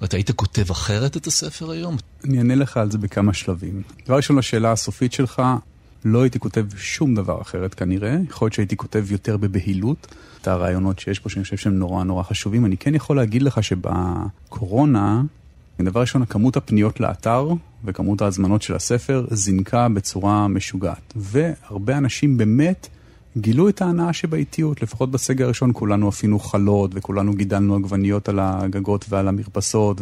ואתה היית כותב אחרת את הספר היום? אני אענה לך על זה בכמה שלבים. דבר ראשון, לשאלה הסופית שלך, לא הייתי כותב שום דבר אחרת כנראה. יכול להיות שהייתי כותב יותר בבהילות. את הרעיונות שיש פה, שאני חושב שהם נורא נורא חשובים. אני כן יכול להגיד לך שבקורונה, דבר ראשון, כמות הפניות לאתר וכמות ההזמנות של הספר זינקה בצורה משוגעת. והרבה אנשים באמת גילו את ההנאה שבאיטיות. לפחות בסגר הראשון כולנו עפינו חלות וכולנו גידלנו עגבניות על הגגות ועל המרפסות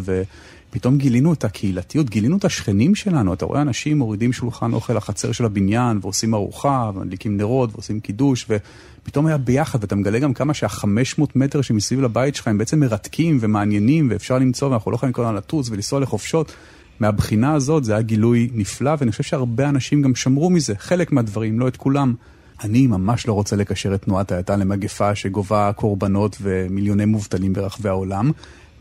ופתאום גילינו את הקהילתיות, גילינו את השכנים שלנו. אתה רואה אנשים מורידים שולחן אוכל לחצר של הבניין ועושים ארוחה ומדליקים נרות ועושים קידוש ופתאום היה ביחד ואתה מגלה גם כמה שהחמש מאות מטר שמסביב לבית שלך הם בעצם מרתקים ומעניינים ואפשר למצוא ואנחנו לא יכולים כל הזמן לטוס ולנסוע לחופשות. מהבחינה הזאת זה היה גילוי נפלא, ואני חושב שהרבה אנשים גם שמרו מזה, חלק מהדברים, לא את כולם. אני ממש לא רוצה לקשר את תנועת האטה למגפה שגובה קורבנות ומיליוני מובטלים ברחבי העולם,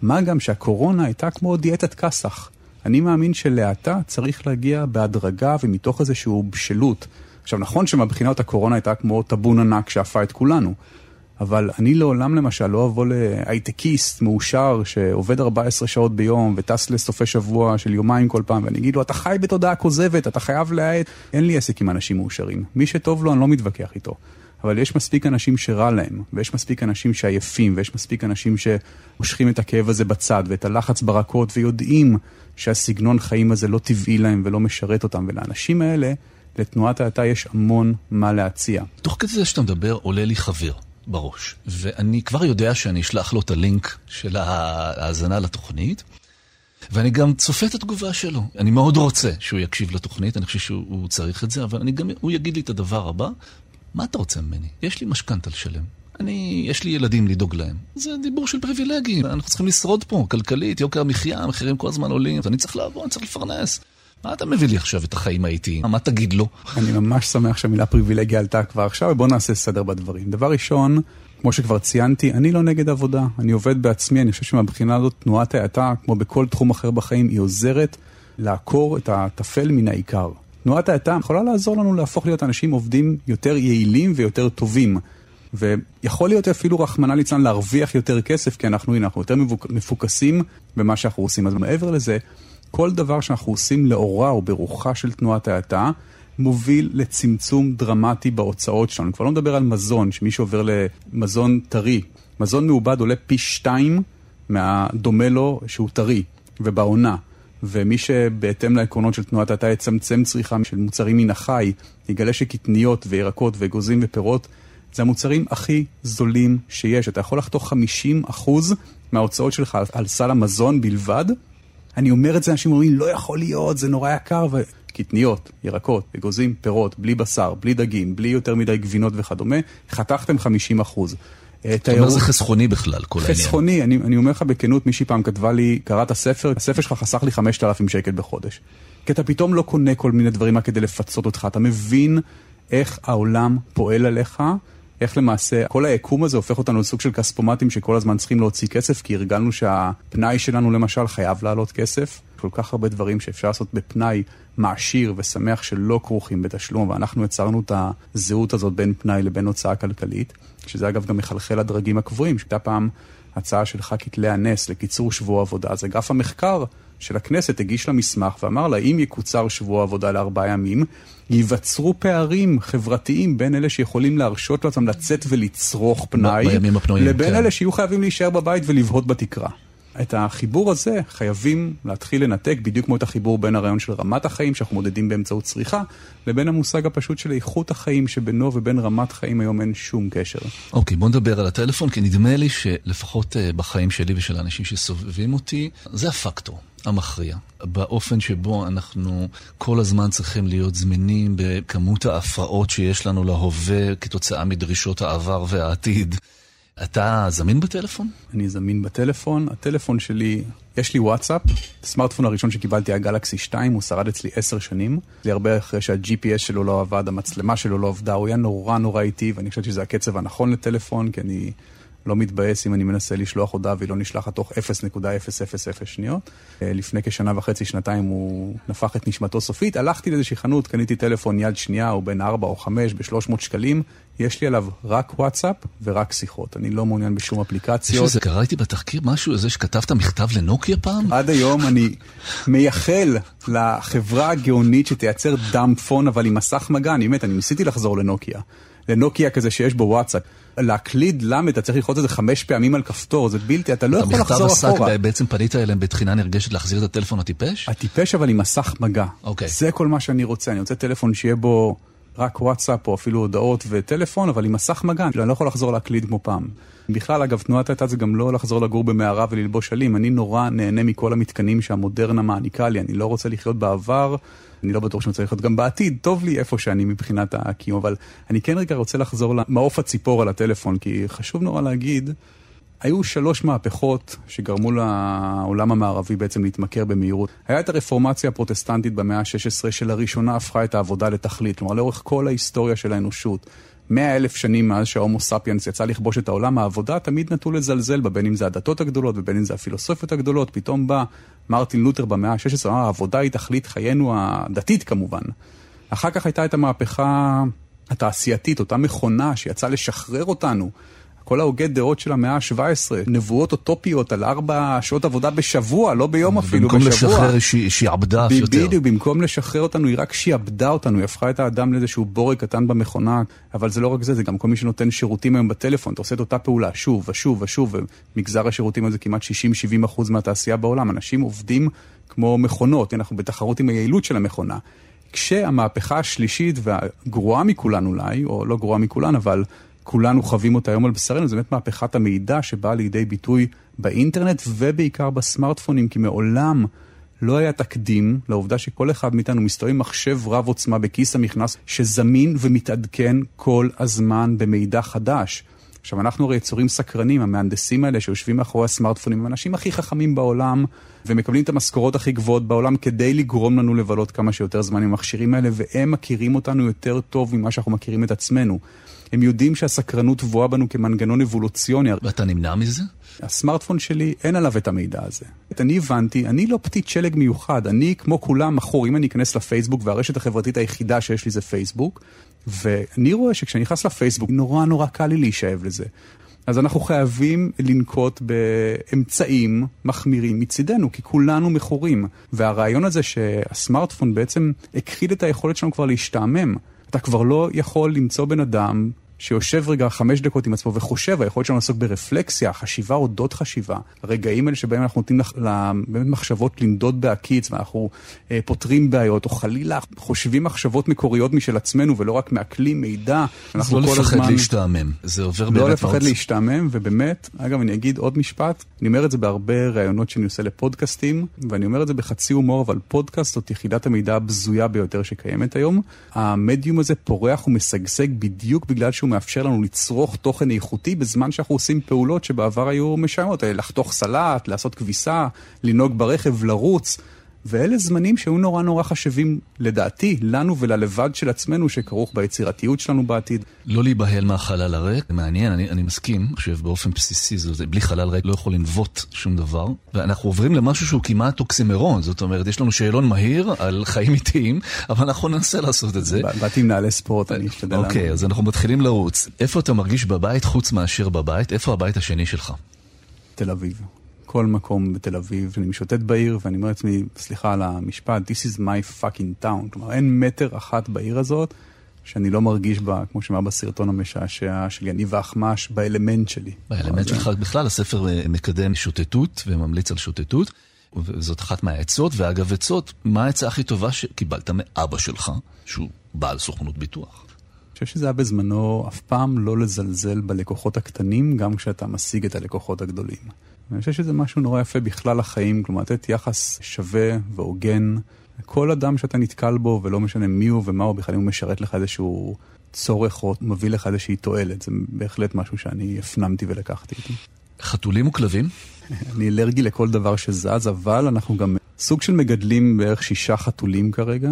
מה גם שהקורונה הייתה כמו דיאטת כסח. אני מאמין שלהאטה צריך להגיע בהדרגה ומתוך איזושהי בשלות. עכשיו, נכון שמבחינת הקורונה הייתה כמו טאבון ענק שאפה את כולנו, אבל אני לעולם למשל לא אבוא להייטקיסט מאושר שעובד 14 שעות ביום וטס לסופי שבוע של יומיים כל פעם ואני אגיד לו אתה חי בתודעה כוזבת, אתה חייב להאט. אין לי עסק עם אנשים מאושרים. מי שטוב לו אני לא מתווכח איתו. אבל יש מספיק אנשים שרע להם, ויש מספיק אנשים שעייפים, ויש מספיק אנשים שמושכים את הכאב הזה בצד, ואת הלחץ ברכות, ויודעים שהסגנון חיים הזה לא טבעי להם ולא משרת אותם. ולאנשים האלה, לתנועת האטה יש המון מה להציע. תוך כדי זה שאתה מדבר, עולה לי חבר. בראש, ואני כבר יודע שאני אשלח לו את הלינק של ההאזנה לתוכנית, ואני גם צופה את התגובה שלו. אני מאוד רוצה שהוא יקשיב לתוכנית, אני חושב שהוא צריך את זה, אבל אני גם, הוא יגיד לי את הדבר הבא, מה אתה רוצה ממני? יש לי משכנתה לשלם. אני, יש לי ילדים לדאוג להם. זה דיבור של פריבילגים, אנחנו צריכים לשרוד פה, כלכלית, יוקר המחיה, המחירים כל הזמן עולים, אני צריך לעבוד, אני צריך לפרנס. מה אתה מביא לי עכשיו את החיים האיטיים? מה תגיד לו? אני ממש שמח שהמילה פריבילגיה עלתה כבר עכשיו, ובואו נעשה סדר בדברים. דבר ראשון, כמו שכבר ציינתי, אני לא נגד עבודה. אני עובד בעצמי, אני חושב שמבחינה הזאת תנועת האטה, כמו בכל תחום אחר בחיים, היא עוזרת לעקור את הטפל מן העיקר. תנועת האטה יכולה לעזור לנו להפוך להיות אנשים עובדים יותר יעילים ויותר טובים. ויכול להיות אפילו, רחמנא ליצלן, להרוויח יותר כסף, כי אנחנו, הנה, אנחנו יותר מפוקסים במה שאנחנו עושים. אז מעבר לזה, כל דבר שאנחנו עושים לאורה או ברוחה של תנועת האטה, מוביל לצמצום דרמטי בהוצאות שלנו. אני כבר לא מדבר על מזון, שמי שעובר למזון טרי, מזון מעובד עולה פי שתיים מהדומה לו שהוא טרי ובעונה. ומי שבהתאם לעקרונות של תנועת האטה יצמצם צריכה של מוצרים מן החי, יגלה שקטניות וירקות ואגוזים ופירות זה המוצרים הכי זולים שיש. אתה יכול לחתוך 50% מההוצאות שלך על סל המזון בלבד, אני אומר את זה, אנשים אומרים, לא יכול להיות, זה נורא יקר. ו... קטניות, ירקות, אגוזים, פירות, בלי בשר, בלי דגים, בלי יותר מדי גבינות וכדומה, חתכתם 50 אה, אתה אומר זה חסכוני בכלל, כל העניין. חסכוני, אני, אני אומר לך בכנות, מישהי פעם כתבה לי, קראת הספר, הספר שלך חסך לי 5,000 שקל בחודש. כי אתה פתאום לא קונה כל מיני דברים רק כדי לפצות אותך, אתה מבין איך העולם פועל עליך, איך למעשה כל היקום הזה הופך אותנו לסוג של כספומטים שכל הזמן צריכים להוציא כסף, כי הרגלנו שהפנאי שלנו למשל חייב לעלות כסף. כל כך הרבה דברים שאפשר לעשות בפנאי מעשיר ושמח שלא כרוכים בתשלום, ואנחנו יצרנו את הזהות הזאת בין פנאי לבין הוצאה כלכלית, שזה אגב גם מחלחל לדרגים הקבועים, שהייתה פעם הצעה של ח"כית לאה נס לקיצור שבוע עבודה, אז אגף המחקר של הכנסת הגיש לה מסמך ואמר לה, אם יקוצר שבוע עבודה לארבעה ימים, ייווצרו פערים חברתיים בין אלה שיכולים להרשות לעצמם לצאת ולצרוך פנאי, לבין כן. אלה שיהיו חייבים להישאר בבית ולבהות בתקרה. את החיבור הזה חייבים להתחיל לנתק, בדיוק כמו את החיבור בין הרעיון של רמת החיים, שאנחנו מודדים באמצעות צריכה, לבין המושג הפשוט של איכות החיים שבינו ובין רמת חיים היום אין שום קשר. אוקיי, okay, בוא נדבר על הטלפון, כי נדמה לי שלפחות אה, בחיים שלי ושל האנשים שסובבים אותי, זה הפקטור. המכריע, באופן שבו אנחנו כל הזמן צריכים להיות זמינים בכמות ההפרעות שיש לנו להווה כתוצאה מדרישות העבר והעתיד. אתה זמין בטלפון? אני זמין בטלפון. הטלפון שלי, יש לי וואטסאפ. הסמארטפון הראשון שקיבלתי היה גלקסי 2, הוא שרד אצלי 10 שנים. זה הרבה אחרי שה-GPS שלו לא עבד, המצלמה שלו לא עבדה, הוא היה נורא נורא איטי, ואני חושב שזה הקצב הנכון לטלפון, כי אני לא מתבאס אם אני מנסה לשלוח הודעה והיא לא נשלחת תוך 0.000 שניות. אה, לפני כשנה וחצי, שנתיים הוא נפח את נשמתו סופית. הלכתי לאיזושהי חנות, קניתי טלפון יד שנייה, הוא בין 4 או 5 ב-300 שקלים. יש לי עליו רק וואטסאפ ורק שיחות. אני לא מעוניין בשום אפליקציות. יש איזה, קראתי בתחקיר משהו, איזה שכתבת מכתב לנוקיה פעם? עד היום אני מייחל לחברה הגאונית שתייצר דאמפ פון, אבל עם מסך מגע. אני באמת, אני ניסיתי לחזור לנוקיה. לנוקיה כזה שיש בו וואטסאפ. להקליד למד, אתה צריך ללחוץ את זה חמש פעמים על כפתור, זה בלתי, אתה לא יכול לחזור אחורה. המכתב עסק, בעצם פנית אליהם בתחינה נרגשת להחזיר את הטלפון הטיפש? הטיפש אבל עם מסך מגע. אוקיי. זה כל מה שאני רוצה, אני רוצה טלפון שיהיה בו רק וואטסאפ או אפילו הודעות וטלפון, אבל עם מסך מגע, אני לא יכול לחזור להקליד כמו פעם. בכלל, אגב, תנועת הייתה זה גם לא לחזור לגור במערה וללבוש עלים. אני נורא נהנה מכל המתקנים שהמודרנה מעניקה לי, אני לא רוצה לחיות בעבר. אני לא בטוח שאני צריך להיות גם בעתיד, טוב לי איפה שאני מבחינת הקיום, אבל אני כן רגע רוצה לחזור למעוף הציפור על הטלפון, כי חשוב נורא להגיד, היו שלוש מהפכות שגרמו לעולם המערבי בעצם להתמכר במהירות. היה את הרפורמציה הפרוטסטנטית במאה ה-16 שלראשונה הפכה את העבודה לתכלית. כלומר, לאורך כל ההיסטוריה של האנושות, מאה אלף שנים מאז שההומו ספיאנס יצא לכבוש את העולם, העבודה תמיד נטו לזלזל בה, בין אם זה הדתות הגדולות ובין אם זה הפילוסופיות הגדולות. פתאום בא מרטין לותר במאה ה-16, אמר, העבודה היא תכלית חיינו הדתית כמובן. אחר כך הייתה את המהפכה התעשייתית, אותה מכונה שיצאה לשחרר אותנו. כל ההוגי דעות של המאה ה-17, נבואות אוטופיות על ארבע שעות עבודה בשבוע, לא ביום אפילו, במקום בשבוע. במקום לשחרר, שהיא שעבדה אף יותר. בדיוק, במקום לשחרר אותנו, היא רק שעבדה אותנו, היא הפכה את האדם לאיזשהו בורג קטן במכונה, אבל זה לא רק זה, זה גם כל מי שנותן שירותים היום בטלפון, אתה עושה את אותה פעולה שוב ושוב ושוב, ומגזר השירותים הזה כמעט 60-70 אחוז מהתעשייה בעולם, אנשים עובדים כמו מכונות, אנחנו בתחרות עם היעילות של המכונה. כשהמהפכה השלישית והגרועה מכולן אולי, או לא גרועה מכולן, אבל כולנו חווים אותה היום על בשרנו, זה באמת מהפכת המידע שבאה לידי ביטוי באינטרנט ובעיקר בסמארטפונים, כי מעולם לא היה תקדים לעובדה שכל אחד מאיתנו מסתובב עם מחשב רב עוצמה בכיס המכנס, שזמין ומתעדכן כל הזמן במידע חדש. עכשיו, אנחנו הרי יצורים סקרנים, המהנדסים האלה שיושבים מאחורי הסמארטפונים, הם האנשים הכי חכמים בעולם, ומקבלים את המשכורות הכי גבוהות בעולם כדי לגרום לנו לבלות כמה שיותר זמן עם המכשירים האלה, והם מכירים אותנו יותר טוב ממה שאנחנו מכירים את עצמנו. הם יודעים שהסקרנות טבועה בנו כמנגנון אבולוציוני. ואתה נמנע מזה? הסמארטפון שלי, אין עליו את המידע הזה. אני הבנתי, אני לא פתית שלג מיוחד, אני כמו כולם מכור, אם אני אכנס לפייסבוק, והרשת החברתית היחידה שיש לי זה פייסבוק, ואני רואה שכשאני נכנס לפייסבוק, נורא נורא קל לי להישאב לזה. אז אנחנו חייבים לנקוט באמצעים מחמירים מצידנו, כי כולנו מכורים. והרעיון הזה שהסמארטפון בעצם הכחיד את היכולת שלנו כבר להשתעמם. אתה כבר לא יכול למצוא בן אדם שיושב רגע חמש דקות עם עצמו וחושב, היכולת שלנו לעסוק ברפלקסיה, חשיבה אודות חשיבה, הרגעים האלה שבהם אנחנו נותנים באמת מחשבות לנדוד בהקיץ ואנחנו אה, פותרים בעיות, או חלילה חושבים מחשבות מקוריות משל עצמנו ולא רק מעכלים מידע. אז לא לפחד הזמן... להשתעמם, זה עובר לא באמת... לא לפחד מאוד... להשתעמם, ובאמת, אגב, אני אגיד עוד משפט, אני אומר את זה בהרבה ראיונות שאני עושה לפודקאסטים, ואני אומר את זה בחצי הומור, אבל פודקאסט זאת יחידת המידע הבזויה ביותר שקיימת היום. המדיום הזה פורח ומשגשג בדיוק בגלל שהוא שהוא מאפשר לנו לצרוך תוכן איכותי בזמן שאנחנו עושים פעולות שבעבר היו משעמות, לחתוך סלט, לעשות כביסה, לנהוג ברכב, לרוץ. ואלה זמנים שהיו נורא נורא חשבים, לדעתי, לנו וללבד של עצמנו, שכרוך ביצירתיות שלנו בעתיד. לא להיבהל מהחלל הריק, זה מעניין, אני, אני מסכים, אני חושב באופן בסיסי, זה, זה, בלי חלל ריק לא יכול לנבוט שום דבר. ואנחנו עוברים למשהו שהוא כמעט אוקסימרון, זאת אומרת, יש לנו שאלון מהיר על חיים איטיים, אבל אנחנו ננסה לעשות את זה. באתי עם נעלי ספורט, אני אשתדל לענות. אוקיי, אז אנחנו מתחילים לרוץ. איפה אתה מרגיש בבית חוץ מאשר בבית? איפה הבית השני שלך? תל אביב. כל מקום בתל אביב, אני משוטט בעיר ואני אומר לעצמי, סליחה על המשפט, This is my fucking town. כלומר, אין מטר אחת בעיר הזאת שאני לא מרגיש בה, כמו שאמר בסרטון המשעשע של יניב האחמ"ש, באלמנט שלי. באלמנט שלך בכלל, הספר אה, מקדם שוטטות וממליץ על שוטטות. וזאת אחת מהעצות, ואגב עצות, מה העצה הכי טובה שקיבלת מאבא שלך, שהוא בעל סוכנות ביטוח? אני חושב שזה היה בזמנו אף פעם לא לזלזל בלקוחות הקטנים, גם כשאתה משיג את הלקוחות הגדולים. ואני חושב שזה משהו נורא יפה בכלל החיים, כלומר לתת יחס שווה והוגן לכל אדם שאתה נתקל בו, ולא משנה מי הוא ומה הוא, בכלל אם הוא משרת לך איזשהו צורך או מביא לך איזושהי תועלת. זה בהחלט משהו שאני הפנמתי ולקחתי איתי. חתולים וכלבים? [LAUGHS] אני אלרגי לכל דבר שזז, אבל אנחנו גם סוג של מגדלים בערך שישה חתולים כרגע.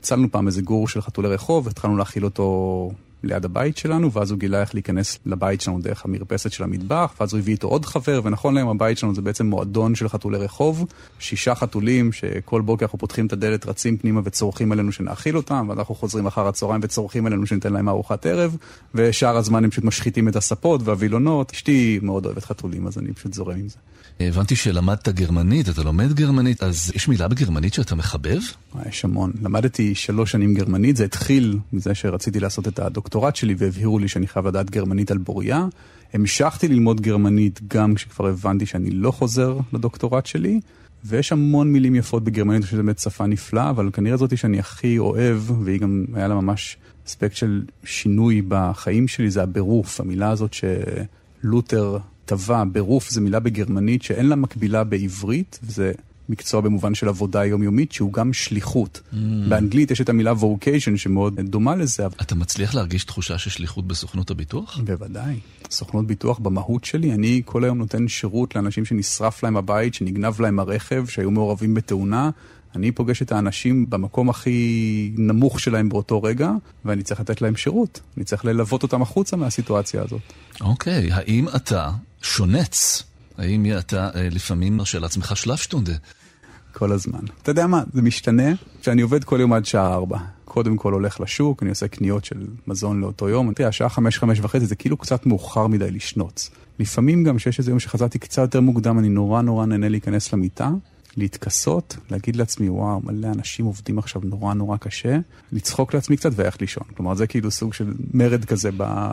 הצלנו פעם איזה גור של חתולי רחוב, התחלנו להאכיל אותו ליד הבית שלנו, ואז הוא גילה איך להיכנס לבית שלנו דרך המרפסת של המטבח, ואז הוא הביא איתו עוד חבר, ונכון להם הבית שלנו זה בעצם מועדון של חתולי רחוב, שישה חתולים שכל בוקר אנחנו פותחים את הדלת, רצים פנימה וצורכים עלינו שנאכיל אותם, ואנחנו חוזרים אחר הצהריים וצורכים עלינו שניתן להם ארוחת ערב, ושאר הזמן הם פשוט משחיתים את הספות והווילונות. אשתי מאוד אוהבת חתולים, אז אני פשוט זורם עם זה. הבנתי שלמדת גרמנית, אתה לומד גרמנית, אז יש מילה בגרמנית שאתה מחבב? אה, יש המון. למדתי שלוש שנים גרמנית, זה התחיל מזה שרציתי לעשות את הדוקטורט שלי והבהירו לי שאני חייב לדעת גרמנית על בוריה. המשכתי ללמוד גרמנית גם כשכבר הבנתי שאני לא חוזר לדוקטורט שלי, ויש המון מילים יפות בגרמנית, שזו באמת שפה נפלאה, אבל כנראה זאתי שאני הכי אוהב, והיא גם, היה לה ממש אספקט של שינוי בחיים שלי, זה הבירוף, המילה הזאת שלותר טבע, ברוף זו מילה בגרמנית שאין לה מקבילה בעברית, וזה מקצוע במובן של עבודה יומיומית, שהוא גם שליחות. Mm. באנגלית יש את המילה vocation שמאוד דומה לזה. אתה מצליח להרגיש תחושה של שליחות בסוכנות הביטוח? בוודאי. סוכנות ביטוח במהות שלי, אני כל היום נותן שירות לאנשים שנשרף להם הבית, שנגנב להם הרכב, שהיו מעורבים בתאונה. אני פוגש את האנשים במקום הכי נמוך שלהם באותו רגע, ואני צריך לתת להם שירות. אני צריך ללוות אותם החוצה מהסיטואציה הזאת. אוקיי, okay, האם אתה שונץ? האם אתה אה, לפעמים מרשה לעצמך שלב שטונדה? כל הזמן. אתה יודע מה, זה משתנה שאני עובד כל יום עד שעה ארבע. קודם כל הולך לשוק, אני עושה קניות של מזון לאותו יום. תראה, השעה חמש, חמש וחצי זה כאילו קצת מאוחר מדי לשנוץ. לפעמים גם שיש איזה יום שחזרתי קצת יותר מוקדם, אני נורא נורא נהנה להיכנס למיטה, להתכסות, להגיד לעצמי, וואו, מלא אנשים עובדים עכשיו נורא נורא קשה, לצחוק לעצמי קצת ואיך לישון. כלומר, זה כאילו סוג של מרד כזה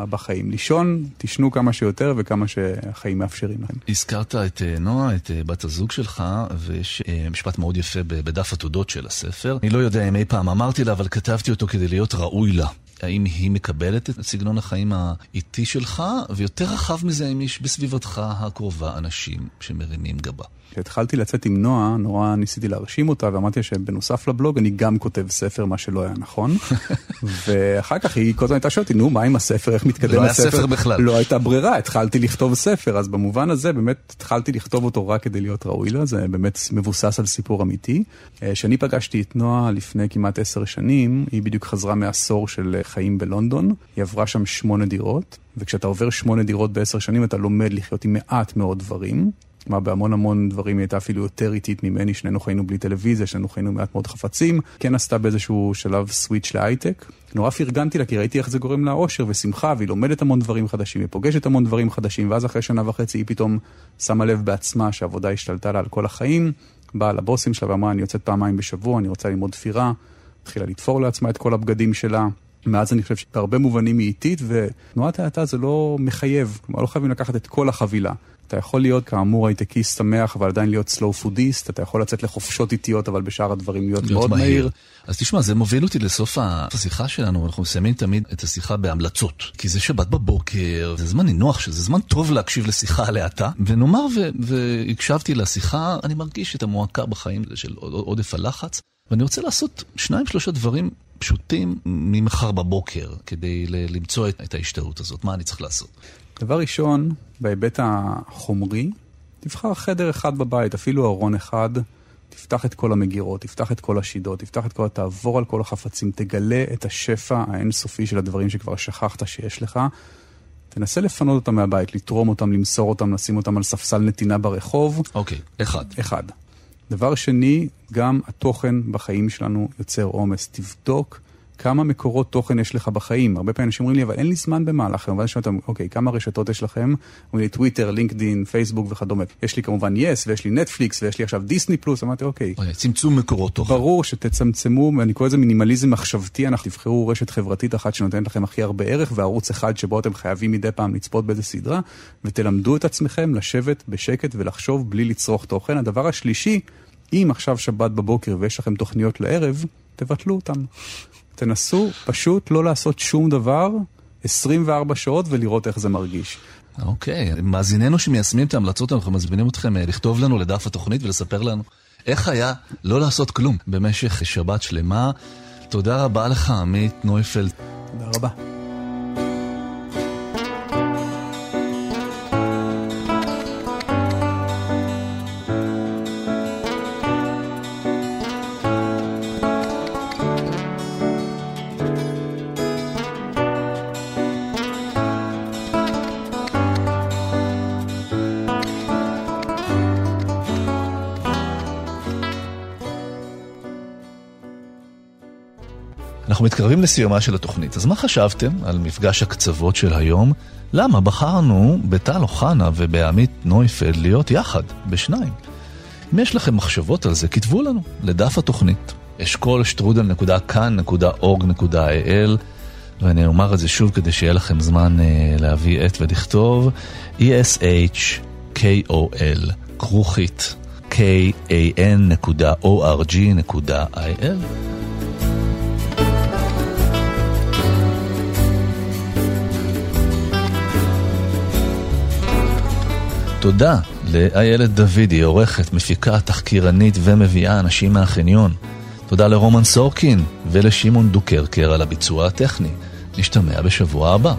בחיים. לישון, תישנו כמה שיותר וכמה שהחיים מאפשרים לכם. הזכרת את אה, נועה, את אה, בת הזוג שלך, ויש אה, משפט מאוד יפה בדף התודות של הספר. אני לא יודע אם אי פעם אמרתי לה, אבל כתבתי אותו כדי להיות ראוי לה. האם היא מקבלת את סגנון החיים האיטי שלך, ויותר רחב מזה, אם יש בסביבתך הקרובה אנשים שמרימים גבה. כשהתחלתי לצאת עם נועה, נורא ניסיתי להרשים אותה, ואמרתי שבנוסף לבלוג אני גם כותב ספר, מה שלא היה נכון. [LAUGHS] ואחר כך היא כל הזמן הייתה שואלת נו, מה עם הספר, איך מתקדם לא הספר? לא היה ספר בכלל. לא הייתה ברירה, התחלתי לכתוב ספר, אז במובן הזה באמת התחלתי לכתוב אותו רק כדי להיות ראוי לו, זה באמת מבוסס על סיפור אמיתי. כשאני פגשתי את נועה לפני כמעט עשר שנים, היא בדיוק חזרה מעשור של חיים בלונדון, היא עברה שם שמונה דירות, וכשאתה עובר שמונה דירות בעשר שנים אתה לומד לחיות עם מעט מאוד דברים. כלומר, בהמון המון דברים היא הייתה אפילו יותר איטית ממני, שנינו חיינו בלי טלוויזיה, שנינו חיינו מעט מאוד חפצים. כן עשתה באיזשהו שלב סוויץ' להייטק. נורא פרגנתי לה, כי ראיתי איך זה גורם לה אושר ושמחה, והיא לומדת המון דברים חדשים, היא פוגשת המון דברים חדשים, ואז אחרי שנה וחצי היא פתאום שמה לב בעצמה שהעבודה השתלטה לה על כל החיים, באה לבוסים שלה ואמרה, אני יוצאת פעמיים בשבוע, אני רוצה ללמוד תפירה, התחילה לתפור לעצמה את כל הבגדים שלה. מאז אני חושב שבהרבה מובנים היא איטית, ותנועת האטה זה לא מחייב, כלומר לא חייבים לקחת את כל החבילה. אתה יכול להיות כאמור הייטקיסט שמח, אבל עדיין להיות slow food יסט, אתה יכול לצאת לחופשות איטיות, אבל בשאר הדברים להיות, להיות מאוד מהיר. מהיר. אז תשמע, זה מוביל אותי לסוף השיחה שלנו, אנחנו מסיימים תמיד את השיחה בהמלצות. כי זה שבת בבוקר, זה זמן נינוח, שזה זמן טוב להקשיב לשיחה על האטה. ונאמר והקשבתי לשיחה, אני מרגיש את המועקה בחיים של עודף הלחץ. ואני רוצה לעשות שניים שלושה דברים פשוטים ממחר בבוקר, כדי למצוא את ההשתאות הזאת. מה אני צריך לעשות? דבר ראשון, בהיבט החומרי, תבחר חדר אחד בבית, אפילו ארון אחד, תפתח את כל המגירות, תפתח את כל השידות, תפתח את כל, תעבור על כל החפצים, תגלה את השפע האינסופי של הדברים שכבר שכחת שיש לך. תנסה לפנות אותם מהבית, לתרום אותם, למסור אותם, לשים אותם על ספסל נתינה ברחוב. אוקיי, okay, אחד. אחד. דבר שני, גם התוכן בחיים שלנו יוצר עומס. תבדוק כמה מקורות תוכן יש לך בחיים. הרבה פעמים אנשים אומרים לי, אבל אין לי זמן במהלך היום. ואז אני שואל אותם, אוקיי, כמה רשתות יש לכם? אומרים לי, טוויטר, לינקדין, פייסבוק וכדומה. יש לי כמובן יס, ויש לי נטפליקס, ויש לי עכשיו דיסני פלוס. אמרתי, אוקיי. אוקיי צמצום מקורות תוכן. ברור שתצמצמו, ואני קורא לזה מינימליזם מחשבתי, אנחנו תבחרו רשת חברתית אחת שנותנת לכם הכי הרבה ערך, וערוץ אחד שבו אתם חייבים מדי פעם לצפות באיזה סדרה, ותלמדו את עצמכם לשבת בשקט ולחשוב בלי לצרוך תוכן. הדבר השלישי, אם עכשיו שבת בבוקר ויש לכם תוכניות לערב, תבטלו אותם. תנסו פשוט לא לעשות שום דבר 24 שעות ולראות איך זה מרגיש. אוקיי, okay. מאזיננו שמיישמים את ההמלצות, אנחנו מזמינים אתכם אה, לכתוב לנו לדף התוכנית ולספר לנו איך היה לא לעשות כלום במשך שבת שלמה. תודה רבה לך, עמית נויפלד. תודה רבה. אנחנו מתקרבים לסיומה של התוכנית, אז מה חשבתם על מפגש הקצוות של היום? למה בחרנו בטל אוחנה ובעמית נויפלד להיות יחד, בשניים? אם יש לכם מחשבות על זה, כתבו לנו לדף התוכנית, אשכול שטרודל.כאן.org.il ואני אומר את זה שוב כדי שיהיה לכם זמן uh, להביא עט ולכתוב e-s-h-k-o-l כרוכית kan.org.il תודה לאיילת דוידי, עורכת, מפיקה, תחקירנית ומביאה אנשים מהחניון. תודה לרומן סורקין ולשמעון דוקרקר על הביצוע הטכני. נשתמע בשבוע הבא.